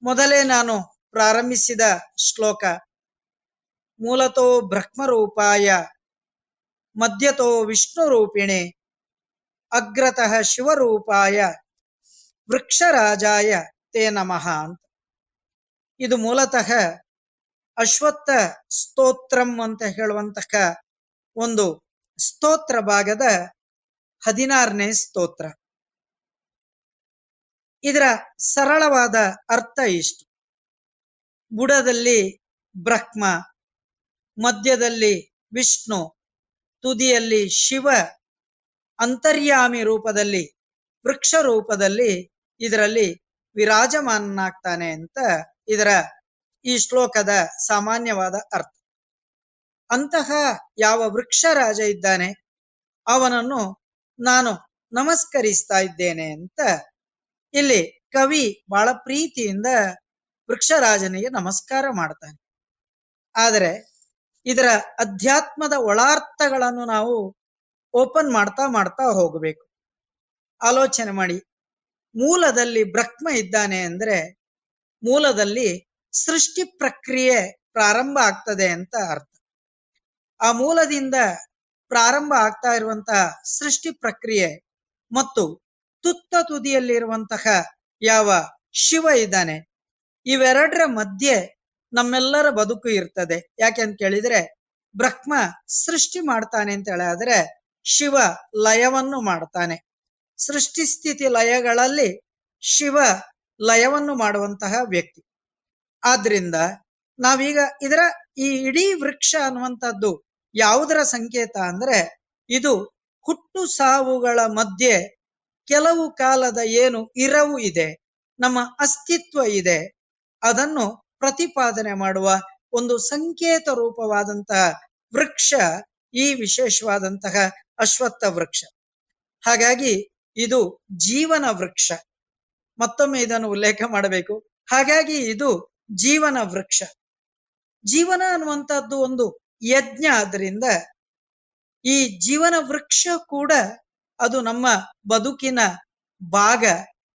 ಮೊದಲೇ ನಾನು ಪ್ರಾರಂಭಿಸಿದ ಶ್ಲೋಕ ಮೂಲತೋ ಬ್ರಹ್ಮರೂಪಾಯ, ಮಧ್ಯತೋ ವಿಷ್ಣು ರೂಪಿಣೆ ಅಗ್ರತಃ ಶಿವರೂಪಾಯ, ವೃಕ್ಷರಾಜಾಯ ತೇ ನಮಃ ಅಂತ. ಇದು ಮೂಲತಃ ಅಶ್ವತ್ಥ ಸ್ತೋತ್ರಂ ಅಂತ ಹೇಳುವಂತಹ ಒಂದು ಸ್ತೋತ್ರ ಭಾಗದ ಹದಿನಾರನೇ ಸ್ತೋತ್ರ. ಇದರ ಸರಳವಾದ ಅರ್ಥ ಇಷ್ಟು. ಬುಡದಲ್ಲಿ ಬ್ರಹ್ಮ ಮಧ್ಯದಲ್ಲಿ ವಿಷ್ಣು, ತುದಿಯಲ್ಲಿ ಶಿವ, ಅಂತರ್ಯಾಮಿ ರೂಪದಲ್ಲಿ ವೃಕ್ಷ ರೂಪದಲ್ಲಿ ಇದರಲ್ಲಿ ವಿರಾಜಮಾನನಾಗ್ತಾನೆ ಅಂತ ಇದರ ಈ ಶ್ಲೋಕದ ಸಾಮಾನ್ಯವಾದ ಅರ್ಥ. ಅಂತಹ ಯಾವ ವೃಕ್ಷ ರಾಜ ಇದ್ದಾನೆ, ಅವನನ್ನು ನಾನು ನಮಸ್ಕರಿಸ್ತಾ ಇದ್ದೇನೆ ಅಂತ ಇಲ್ಲಿ ಕವಿ ಬಹಳ ಪ್ರೀತಿಯಿಂದ ವೃಕ್ಷರಾಜನಿಗೆ ನಮಸ್ಕಾರ ಮಾಡ್ತಾನೆ. ಆದರೆ ಇದರ ಅಧ್ಯಾತ್ಮದ ಒಳಾರ್ಥಗಳನ್ನು ನಾವು ಓಪನ್ ಮಾಡ್ತಾ ಮಾಡ್ತಾ ಹೋಗಬೇಕು. ಆಲೋಚನೆ ಮಾಡಿ. ಮೂಲದಲ್ಲಿ ಬ್ರಹ್ಮ ಇದ್ದಾನೆ ಅಂದ್ರೆ ಮೂಲದಲ್ಲಿ ಸೃಷ್ಟಿ ಪ್ರಕ್ರಿಯೆ ಪ್ರಾರಂಭ ಆಗ್ತದೆ ಅಂತ ಅರ್ಥ. ಆ ಮೂಲದಿಂದ ಪ್ರಾರಂಭ ಆಗ್ತಾ ಇರುವಂತಹ ಸೃಷ್ಟಿ ಪ್ರಕ್ರಿಯೆ ಮತ್ತು ತುತ್ತ ತುದಿಯಲ್ಲಿರುವಂತಹ ಯಾವ ಶಿವ ಇದ್ದಾನೆ, ಇವೆರಡರ ಮಧ್ಯೆ ನಮ್ಮೆಲ್ಲರ ಬದುಕು ಇರ್ತದೆ. ಯಾಕೆ ಅಂತ ಕೇಳಿದ್ರೆ, ಬ್ರಹ್ಮ ಸೃಷ್ಟಿ ಮಾಡ್ತಾನೆ ಅಂತ ಹೇಳಿದ್ರೆ, ಶಿವ ಲಯವನ್ನು ಮಾಡ್ತಾನೆ. ಸೃಷ್ಟಿ ಸ್ಥಿತಿ ಲಯಗಳಲ್ಲಿ ಶಿವ ಲಯವನ್ನು ಮಾಡುವಂತಹ ವ್ಯಕ್ತಿ. ಆದ್ರಿಂದ ನಾವೀಗ ಇದರ ಈ ಇಡೀ ವೃಕ್ಷ ಅನ್ನುವಂಥದ್ದು ಯಾವುದರ ಸಂಕೇತ ಅಂದ್ರೆ, ಇದು ಹುಟ್ಟು ಸಾವುಗಳ ಮಧ್ಯೆ ಕೆಲವು ಕಾಲದ ಏನು ಇರವು ಇದೆ, ನಮ್ಮ ಅಸ್ತಿತ್ವ ಇದೆ, ಅದನ್ನು ಪ್ರತಿಪಾದನೆ ಮಾಡುವ ಒಂದು ಸಂಕೇತ ರೂಪವಾದಂತಹ ವೃಕ್ಷ, ಈ ವಿಶೇಷವಾದಂತಹ ಅಶ್ವತ್ಥ ವೃಕ್ಷ. ಹಾಗಾಗಿ ಇದು ಜೀವನ ವೃಕ್ಷ. ಮತ್ತೊಮ್ಮೆ ಇದನ್ನು ಉಲ್ಲೇಖ ಮಾಡಬೇಕು. ಹಾಗಾಗಿ ಇದು ಜೀವನ ವೃಕ್ಷ. ಜೀವನ ಅನ್ನುವಂಥದ್ದು ಒಂದು ಯಜ್ಞ ಆದ್ರಿಂದ ಈ ಜೀವನ ವೃಕ್ಷ ಕೂಡ ಅದು ನಮ್ಮ ಬದುಕಿನ ಭಾಗ,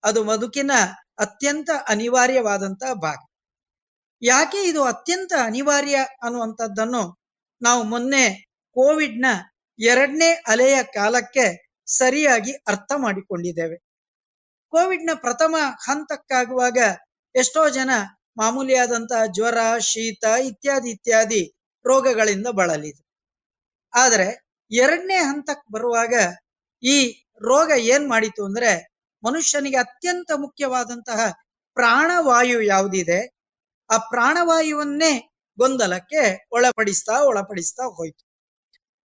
ಅದು ಬದುಕಿನ ಅತ್ಯಂತ ಅನಿವಾರ್ಯವಾದಂತಹ ಭಾಗ. ಯಾಕೆ ಇದು ಅತ್ಯಂತ ಅನಿವಾರ್ಯ ಅನ್ನುವಂಥದ್ದನ್ನು ನಾವು ಮೊನ್ನೆ ಕೋವಿಡ್ನ ಎರಡನೇ ಅಲೆಯ ಕಾಲಕ್ಕೆ ಸರಿಯಾಗಿ ಅರ್ಥ ಮಾಡಿಕೊಂಡಿದ್ದೇವೆ. ಕೋವಿಡ್ನ ಪ್ರಥಮ ಹಂತಕ್ಕಾಗುವಾಗ ಎಷ್ಟೋ ಜನ ಮಾಮೂಲಿಯಾದಂತಹ ಜ್ವರ, ಶೀತ ಇತ್ಯಾದಿ ಇತ್ಯಾದಿ ರೋಗಗಳಿಂದ ಬಳಲಿದೆ ಆದರೆ ಎರಡನೇ ಹಂತಕ್ಕೆ ಬರುವಾಗ ಈ ರೋಗ ಏನ್ ಮಾಡಿತು ಅಂದ್ರೆ ಮನುಷ್ಯನಿಗೆ ಅತ್ಯಂತ ಮುಖ್ಯವಾದಂತಹ ಪ್ರಾಣವಾಯು ಯಾವುದಿದೆ? ಆ ಪ್ರಾಣವಾಯುವನ್ನೇ ಗೊಂದಲಕ್ಕೆ ಒಳಪಡಿಸ್ತಾ ಒಳಪಡಿಸ್ತಾ ಹೋಯ್ತು.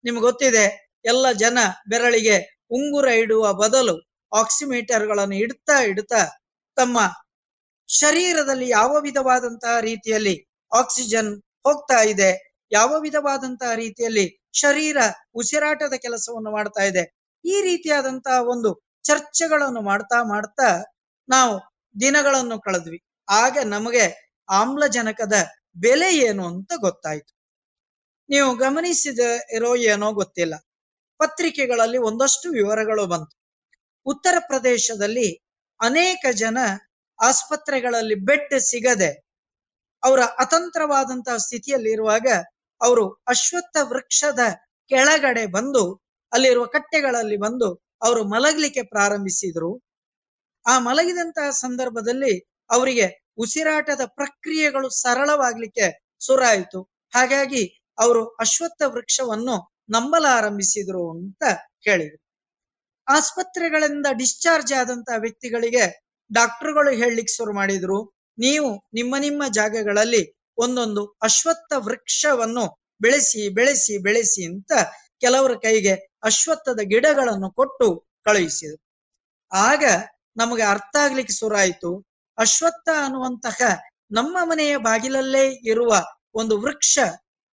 ನಿಮ್ಗೆ ಗೊತ್ತಿದೆ, ಎಲ್ಲ ಜನ ಬೆರಳಿಗೆ ಉಂಗುರ ಇಡುವ ಬದಲು ಆಕ್ಸಿಮೀಟರ್ಗಳನ್ನು ಇಡ್ತಾ ಇಡ್ತಾ ತಮ್ಮ ಶರೀರದಲ್ಲಿ ಯಾವ ವಿಧವಾದಂತಹ ರೀತಿಯಲ್ಲಿ ಆಕ್ಸಿಜನ್ ಹೋಗ್ತಾ ಇದೆ, ಯಾವ ವಿಧವಾದಂತಹ ರೀತಿಯಲ್ಲಿ ಶರೀರ ಉಸಿರಾಟದ ಕೆಲಸವನ್ನು ಮಾಡ್ತಾ ಇದೆ, ಈ ರೀತಿಯಾದಂತಹ ಒಂದು ಚರ್ಚೆಗಳನ್ನು ಮಾಡ್ತಾ ಮಾಡ್ತಾ ನಾವು ದಿನಗಳನ್ನು ಕಳೆದ್ವಿ. ಆಗ ನಮಗೆ ಆಮ್ಲಜನಕದ ಬೆಲೆ ಏನು ಅಂತ ಗೊತ್ತಾಯ್ತು. ನೀವು ಗಮನಿಸಿದ ಇರೋ ಏನೋ ಗೊತ್ತಿಲ್ಲ. ಪತ್ರಿಕೆಗಳಲ್ಲಿ ಒಂದಷ್ಟು ವಿವರಗಳು ಬಂತು. ಉತ್ತರ ಪ್ರದೇಶದಲ್ಲಿ ಅನೇಕ ಜನ ಆಸ್ಪತ್ರೆಗಳಲ್ಲಿ ಬೆಡ್ ಸಿಗದೆ ಅವರ ಅತಂತ್ರವಾದಂತಹ ಸ್ಥಿತಿಯಲ್ಲಿ ಇರುವಾಗ ಅವರು ಅಶ್ವತ್ಥ ವೃಕ್ಷದ ಕೆಳಗಡೆ ಬಂದು, ಅಲ್ಲಿರುವ ಕಟ್ಟೆಗಳಲ್ಲಿ ಬಂದು ಅವರು ಮಲಗಲಿಕ್ಕೆ ಪ್ರಾರಂಭಿಸಿದ್ರು. ಆ ಮಲಗಿದಂತಹ ಸಂದರ್ಭದಲ್ಲಿ ಅವರಿಗೆ ಉಸಿರಾಟದ ಪ್ರಕ್ರಿಯೆಗಳು ಸರಳವಾಗ್ಲಿಕ್ಕೆ ಶುರುವಾಯಿತು. ಹಾಗಾಗಿ ಅವರು ಅಶ್ವತ್ಥ ವೃಕ್ಷವನ್ನು ನಂಬಲಾರಂಭಿಸಿದ್ರು ಅಂತ ಹೇಳಿದ್ರು. ಆಸ್ಪತ್ರೆಗಳಿಂದ ಡಿಸ್ಚಾರ್ಜ್ ಆದಂತಹ ವ್ಯಕ್ತಿಗಳಿಗೆ ಡಾಕ್ಟರ್ಗಳು ಹೇಳಲಿಕ್ಕೆ ಶುರು ಮಾಡಿದ್ರು. ನೀವು ನಿಮ್ಮ ನಿಮ್ಮ ಜಾಗಗಳಲ್ಲಿ ಒಂದೊಂದು ಅಶ್ವತ್ಥ ವೃಕ್ಷವನ್ನು ಬೆಳೆಸಿ ಬೆಳೆಸಿ ಬೆಳೆಸಿ ಅಂತ ಕೆಲವರ ಕೈಗೆ ಅಶ್ವತ್ಥದ ಗಿಡಗಳನ್ನು ಕೊಟ್ಟು ಕಳುಹಿಸಿದ್ರು. ಆಗ ನಮಗೆ ಅರ್ಥ ಆಗ್ಲಿಕ್ಕೆ ಶುರುವಾಯಿತು. ಅಶ್ವತ್ಥ ಅನ್ನುವಂತಹ ನಮ್ಮ ಮನೆಯ ಬಾಗಿಲಲ್ಲೇ ಇರುವ ಒಂದು ವೃಕ್ಷ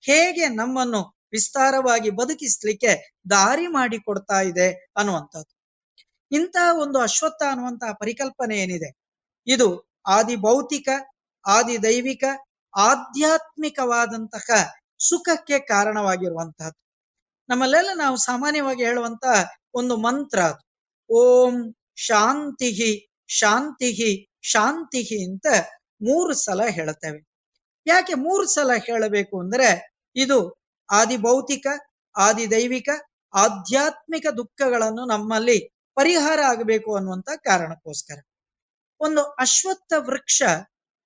ಹೇಗೆ ನಮ್ಮನ್ನು ವಿಸ್ತಾರವಾಗಿ ಬದುಕಿಸ್ಲಿಕ್ಕೆ ದಾರಿ ಮಾಡಿ ಕೊಡ್ತಾ ಇದೆ ಅನ್ನುವಂಥದ್ದು. ಇಂತಹ ಒಂದು ಅಶ್ವತ್ಥ ಅನ್ನುವಂತಹ ಪರಿಕಲ್ಪನೆ ಏನಿದೆ? ಇದು ಆದಿ ಭೌತಿಕ ಆದಿ ದೈವಿಕ ಆಧ್ಯಾತ್ಮಿಕವಾದಂತಹ ಸುಖಕ್ಕೆ ಕಾರಣವಾಗಿರುವಂತಹದ್ದು ನಮ್ಮಲ್ಲೆಲ್ಲ ನಾವು ಸಾಮಾನ್ಯವಾಗಿ ಹೇಳುವಂತಹ ಒಂದು ಮಂತ್ರ ಅದು. ಓಂ ಶಾಂತಿಹಿ ಶಾಂತಿ ಶಾಂತಿ ಅಂತ ಮೂರು ಸಲ ಹೇಳ್ತೇವೆ ಯಾಕೆ ಮೂರು ಸಲ ಹೇಳಬೇಕು ಅಂದ್ರೆ ಇದು ಆದಿ ಭೌತಿಕ ಆದಿ ದೈವಿಕ ಆಧ್ಯಾತ್ಮಿಕ ದುಃಖಗಳನ್ನು ನಮ್ಮಲ್ಲಿ ಪರಿಹಾರ ಆಗಬೇಕು ಅನ್ನುವಂತ ಕಾರಣಕ್ಕೋಸ್ಕರ. ಒಂದು ಅಶ್ವತ್ಥ ವೃಕ್ಷ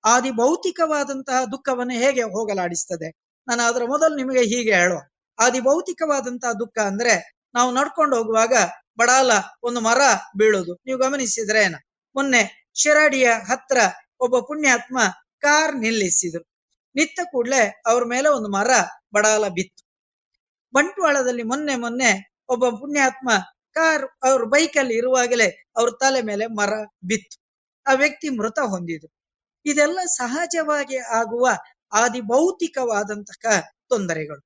ಆದಿ ಭೌತಿಕವಾದಂತಹ ದುಃಖವನ್ನು ಹೇಗೆ ಹೋಗಲಾಡಿಸ್ತದೆ? ನಾನು ಅದರ ಮೊದಲು ನಿಮಗೆ ಹೀಗೆ ಹೇಳುವ. ಆದಿ ಭೌತಿಕವಾದಂತಹ ದುಃಖ ಅಂದ್ರೆ ನಾವು ನಡ್ಕೊಂಡು ಹೋಗುವಾಗ ಬಡಾಲ ಒಂದು ಮರ ಬೀಳೋದು. ನೀವು ಗಮನಿಸಿದ್ರೇನ ಮೊನ್ನೆ ಶಿರಾಡಿಯ ಹತ್ರ ಒಬ್ಬ ಪುಣ್ಯಾತ್ಮ ಕಾರ್ ನಿಲ್ಲಿಸಿದ್ರು. ನಿತ್ತ ಕೂಡ್ಲೆ ಅವ್ರ ಮೇಲೆ ಒಂದು ಮರ ಬಡಾಲ ಬಿತ್ತು. ಬಂಟ್ವಾಳದಲ್ಲಿ ಮೊನ್ನೆ ಮೊನ್ನೆ ಒಬ್ಬ ಪುಣ್ಯಾತ್ಮ ಕಾರ್ ಅವ್ರ ಬೈಕಲ್ಲಿ ಇರುವಾಗಲೇ ಅವ್ರ ತಲೆ ಮೇಲೆ ಮರ ಬಿತ್ತು. ಆ ವ್ಯಕ್ತಿ ಮೃತ ಹೊಂದಿದ್ರು. ಇದೆಲ್ಲ ಸಹಜವಾಗಿ ಆಗುವ ಆದಿ ಭೌತಿಕವಾದಂತಹ ತೊಂದರೆಗಳು.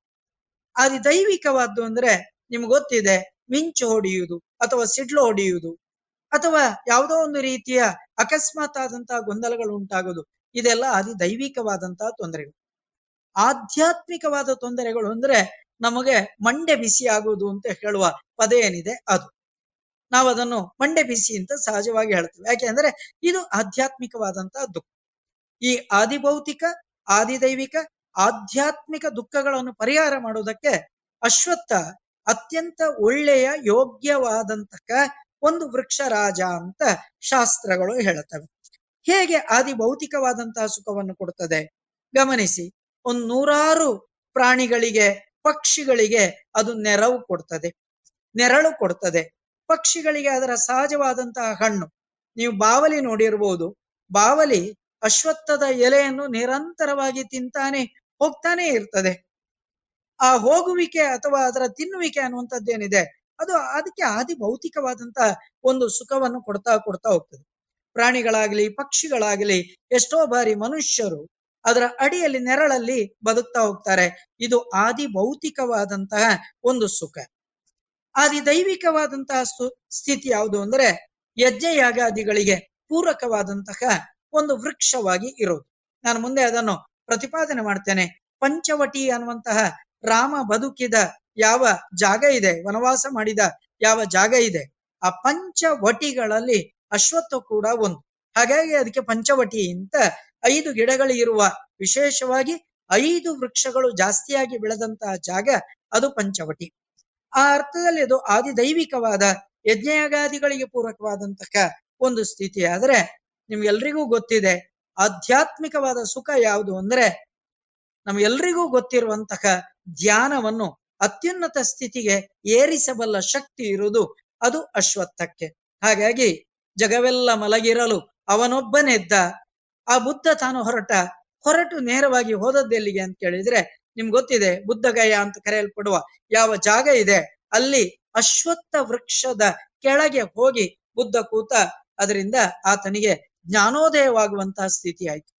ಆದಿ ದೈವಿಕವಾದ್ದು ಅಂದ್ರೆ ನಿಮ್ಗೆ ಗೊತ್ತಿದೆ, ಮಿಂಚು ಹೊಡೆಯುವುದು ಅಥವಾ ಸಿಡ್ಲು ಹೊಡೆಯುವುದು. ಅಥವಾ ಯಾವುದೋ ಒಂದು ರೀತಿಯ ಅಕಸ್ಮಾತ್ ಆದಂತಹ ಗೊಂದಲಗಳು ಉಂಟಾಗೋದು, ಇದೆಲ್ಲ ಅದು ದೈವಿಕವಾದಂತಹ ತೊಂದರೆಗಳು. ಆಧ್ಯಾತ್ಮಿಕವಾದ ತೊಂದರೆಗಳು ಅಂದ್ರೆ ನಮಗೆ ಮಂಡೆ ಬಿಸಿ ಆಗುವುದು ಅಂತ ಹೇಳುವ ಪದ ಏನಿದೆ ಅದು. ನಾವು ಅದನ್ನು ಮಂಡೆ ಬಿಸಿ ಅಂತ ಸಹಜವಾಗಿ ಹೇಳ್ತೇವೆ. ಯಾಕೆ ಅಂದ್ರೆ ಇದು ಆಧ್ಯಾತ್ಮಿಕವಾದಂತಹ ದುಃಖ. ಈ ಆದಿಭೌತಿಕ, ಆದಿದೈವಿಕ, ಆಧ್ಯಾತ್ಮಿಕ ದುಃಖಗಳನ್ನು ಪರಿಹಾರ ಮಾಡುವುದಕ್ಕೆ ಅಶ್ವತ್ಥ ಅತ್ಯಂತ ಒಳ್ಳೆಯ ಯೋಗ್ಯವಾದಂತಹ ಒಂದು ವೃಕ್ಷ ರಾಜ ಅಂತ ಶಾಸ್ತ್ರಗಳು ಹೇಳುತ್ತವೆ. ಹೇಗೆ ಆದಿ ಭೌತಿಕವಾದಂತಹ ಸುಖವನ್ನು ಕೊಡುತ್ತದೆ? ಗಮನಿಸಿ, ಒಂದು ನೂರಾರು ಪ್ರಾಣಿಗಳಿಗೆ, ಪಕ್ಷಿಗಳಿಗೆ ಅದು ನೆರವು ಕೊಡ್ತದೆ. ನೆರಳು ಕೊಡ್ತದೆ. ಪಕ್ಷಿಗಳಿಗೆ ಅದರ ಸಹಜವಾದಂತಹ ಹಣ್ಣು. ನೀವು ಬಾವಲಿ ನೋಡಿರ್ಬೋದು. ಬಾವಲಿ ಅಶ್ವತ್ಥದ ಎಲೆಯನ್ನು ನಿರಂತರವಾಗಿ ತಿಂತಾನೆ, ಹೋಗ್ತಾನೆ ಇರ್ತದೆ. ಆ ಹೋಗುವಿಕೆ ಅಥವಾ ಅದರ ತಿನ್ನುವಿಕೆ ಅನ್ನುವಂಥದ್ದೇನಿದೆ? ಅದು ಅದಕ್ಕೆ ಆದಿ ಭೌತಿಕವಾದಂತ ಒಂದು ಸುಖವನ್ನು ಕೊಡ್ತಾ ಕೊಡ್ತಾ ಹೋಗ್ತದೆ. ಪ್ರಾಣಿಗಳಾಗಲಿ, ಪಕ್ಷಿಗಳಾಗಲಿ, ಎಷ್ಟೋ ಬಾರಿ ಮನುಷ್ಯರು ಅದರ ಅಡಿಯಲ್ಲಿ, ನೆರಳಲ್ಲಿ ಬದುಕ್ತಾ ಹೋಗ್ತಾರೆ. ಇದು ಆದಿ ಭೌತಿಕವಾದಂತಹ ಒಂದು ಸುಖ. ಆದಿ ದೈವಿಕವಾದಂತಹ ಸ್ಥಿತಿ ಯಾವುದು ಅಂದ್ರೆ ಯಜ್ಞ ಯಾಗಾದಿಗಳಿಗೆ ಪೂರಕವಾದಂತಹ ಒಂದು ವೃಕ್ಷವಾಗಿ ಇರೋದು. ನಾನು ಮುಂದೆ ಅದನ್ನು ಪ್ರತಿಪಾದನೆ ಮಾಡ್ತೇನೆ. ಪಂಚವಟಿ ಅನ್ನುವಂತಹ ರಾಮ ಬದುಕಿದ ಯಾವ ಜಾಗ ಇದೆ? ವನವಾಸ ಮಾಡಿದ ಯಾವ ಜಾಗ ಇದೆ? ಆ ಪಂಚವಟಿಗಳಲ್ಲಿ ಅಶ್ವತ್ಥ ಕೂಡ ಒಂದು. ಹಾಗಾಗಿ ಅದಕ್ಕೆ ಪಂಚವಟಿ ಅಂತ ಐದು ಗಿಡಗಳು ಇರುವ ವಿಶೇಷವಾಗಿ ಐದು ವೃಕ್ಷಗಳು ಜಾಸ್ತಿಯಾಗಿ ಬೆಳೆದಂತಹ ಜಾಗ ಅದು ಪಂಚವಟಿ. ಆ ಅರ್ಥದಲ್ಲಿ ಅದು ಆದಿದೈವಿಕವಾದ ಯಜ್ಞಯಾಗಾದಿಗಳಿಗೆ ಪೂರಕವಾದಂತಹ ಒಂದು ಸ್ಥಿತಿ. ಆದ್ರೆ ನಿಮ್ಗೆಲ್ರಿಗೂ ಗೊತ್ತಿದೆ, ಆಧ್ಯಾತ್ಮಿಕವಾದ ಸುಖ ಯಾವುದು ಅಂದ್ರೆ ನಮ್ಗೆಲ್ರಿಗೂ ಗೊತ್ತಿರುವಂತಹ ಧ್ಯಾನವನ್ನು ಅತ್ಯುನ್ನತ ಸ್ಥಿತಿಗೆ ಏರಿಸಬಲ್ಲ ಶಕ್ತಿ ಇರುವುದು ಅದು ಅಶ್ವತ್ಥಕ್ಕೆ. ಹಾಗಾಗಿ ಜಗವೆಲ್ಲ ಮಲಗಿರಲು ಅವನೊಬ್ಬನೆದ್ದ ಆ ಬುದ್ಧ ತಾನು ಹೊರಟ ಹೊರಟು ನೇರವಾಗಿ ಹೋದದ್ದೆಲ್ಲಿಗೆ ಅಂತ ಕೇಳಿದ್ರೆ ನಿಮ್ಗೆ ಗೊತ್ತಿದೆ ಬುದ್ಧಗಯ ಅಂತ ಕರೆಯಲ್ಪಡುವ ಯಾವ ಜಾಗ ಇದೆ ಅಲ್ಲಿ ಅಶ್ವತ್ಥ ವೃಕ್ಷದ ಕೆಳಗೆ ಹೋಗಿ ಬುದ್ಧ ಕೂತ ಅದರಿಂದ ಆತನಿಗೆ ಜ್ಞಾನೋದಯವಾಗುವಂತಹ ಸ್ಥಿತಿ ಆಯ್ತು.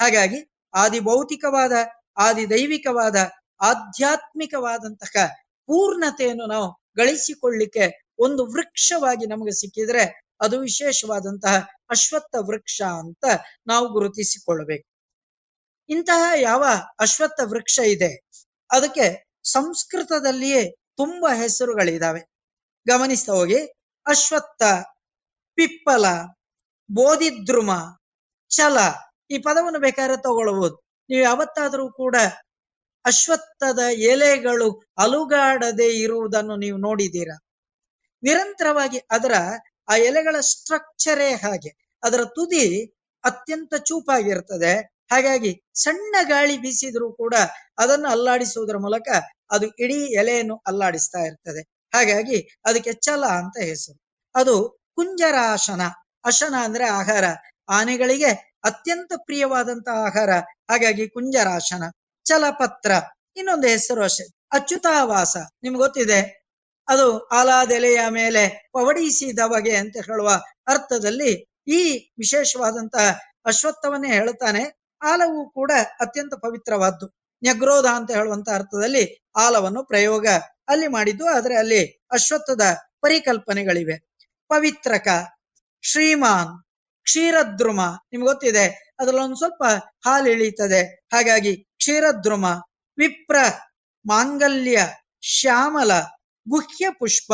ಹಾಗಾಗಿ ಆದಿ ಭೌತಿಕವಾದ ಆದಿ ದೈವಿಕವಾದ ಆಧ್ಯಾತ್ಮಿಕವಾದಂತಹ ಪೂರ್ಣತೆಯನ್ನು ನಾವು ಗಳಿಸಿಕೊಳ್ಳಿಕ್ಕೆ ಒಂದು ವೃಕ್ಷವಾಗಿ ನಮಗೆ ಸಿಕ್ಕಿದ್ರೆ ಅದು ವಿಶೇಷವಾದಂತಹ ಅಶ್ವತ್ಥ ವೃಕ್ಷ ಅಂತ ನಾವು ಗುರುತಿಸಿಕೊಳ್ಳಬೇಕು. ಇಂತಹ ಯಾವ ಅಶ್ವತ್ಥ ವೃಕ್ಷ ಇದೆ, ಅದಕ್ಕೆ ಸಂಸ್ಕೃತದಲ್ಲಿಯೇ ತುಂಬಾ ಹೆಸರುಗಳಿದಾವೆ. ಗಮನಿಸ್ತಾ ಹೋಗಿ, ಅಶ್ವತ್ಥ, ಪಿಪ್ಪಲ, ಬೋಧಿದ್ರುಮ, ಛಲ ಈ ಪದವನ್ನು ಬೇಕಾದ್ರೆ ತಗೊಳ್ಬಹುದು. ನೀವು ಯಾವತ್ತಾದರೂ ಕೂಡ ಅಶ್ವತ್ಥದ ಎಲೆಗಳು ಅಲುಗಾಡದೆ ಇರುವುದನ್ನು ನೀವು ನೋಡಿದ್ದೀರಾ? ನಿರಂತರವಾಗಿ ಅದರ, ಆ ಎಲೆಗಳ ಸ್ಟ್ರಕ್ಚರೇ ಹಾಗೆ, ಅದರ ತುದಿ ಅತ್ಯಂತ ಚೂಪಾಗಿರ್ತದೆ. ಹಾಗಾಗಿ ಸಣ್ಣ ಗಾಳಿ ಬೀಸಿದ್ರೂ ಕೂಡ ಅದನ್ನು ಅಲ್ಲಾಡಿಸುವುದರ ಮೂಲಕ ಅದು ಇಡೀ ಎಲೆಯನ್ನು ಅಲ್ಲಾಡಿಸ್ತಾ ಇರ್ತದೆ. ಹಾಗಾಗಿ ಅದಕ್ಕೆ ಚಲ ಅಂತ ಹೆಸರು. ಅದು ಕುಂಜರಾಶನ. ಅಶನ ಅಂದ್ರೆ ಆಹಾರ. ಆನೆಗಳಿಗೆ ಅತ್ಯಂತ ಪ್ರಿಯವಾದಂತಹ ಆಹಾರ. ಹಾಗಾಗಿ ಕುಂಜರಾಶನ. ಚಲಪತ್ರ. ಇನ್ನೊಂದು ಹೆಸರು ಅಷ್ಟೇ, ಅಚ್ಯುತಾವಾಸ. ನಿಮ್ಗೆ ಗೊತ್ತಿದೆ? ಅದು ಆಲಾದೆಲೆಯ ಮೇಲೆ ಪವಡಿಸಿದವಗೆ ಅಂತ ಹೇಳುವ ಅರ್ಥದಲ್ಲಿ ಈ ವಿಶೇಷವಾದಂತಹ ಅಶ್ವತ್ಥವನ್ನೇ ಹೇಳುತ್ತಾನೆ. ಆಲವು ಕೂಡ ಅತ್ಯಂತ ಪವಿತ್ರವಾದ್ದು. ನ್ಯಗ್ರೋಧ ಅಂತ ಹೇಳುವಂತ ಅರ್ಥದಲ್ಲಿ ಆಲವನ್ನು ಪ್ರಯೋಗ ಅಲ್ಲಿ ಮಾಡಿದ್ದು, ಆದ್ರೆ ಅಲ್ಲಿ ಅಶ್ವತ್ಥದ ಪರಿಕಲ್ಪನೆಗಳಿವೆ. ಪವಿತ್ರಕ, ಶ್ರೀಮಾನ್, ಕ್ಷೀರದ್ರುಮ. ನಿಮ್ಗೆ ಗೊತ್ತಿದೆ? ಅದ್ರಲ್ಲಿ ಒಂದು ಸ್ವಲ್ಪ ಹಾಲು ಇಳೀತದೆ ಹಾಗಾಗಿ ಕ್ಷೀರದ್ರುಮ, ವಿಪ್ರ, ಮಾಂಗಲ್ಯ, ಶ್ಯಾಮಲ, ಗುಹ್ಯ ಪುಷ್ಪ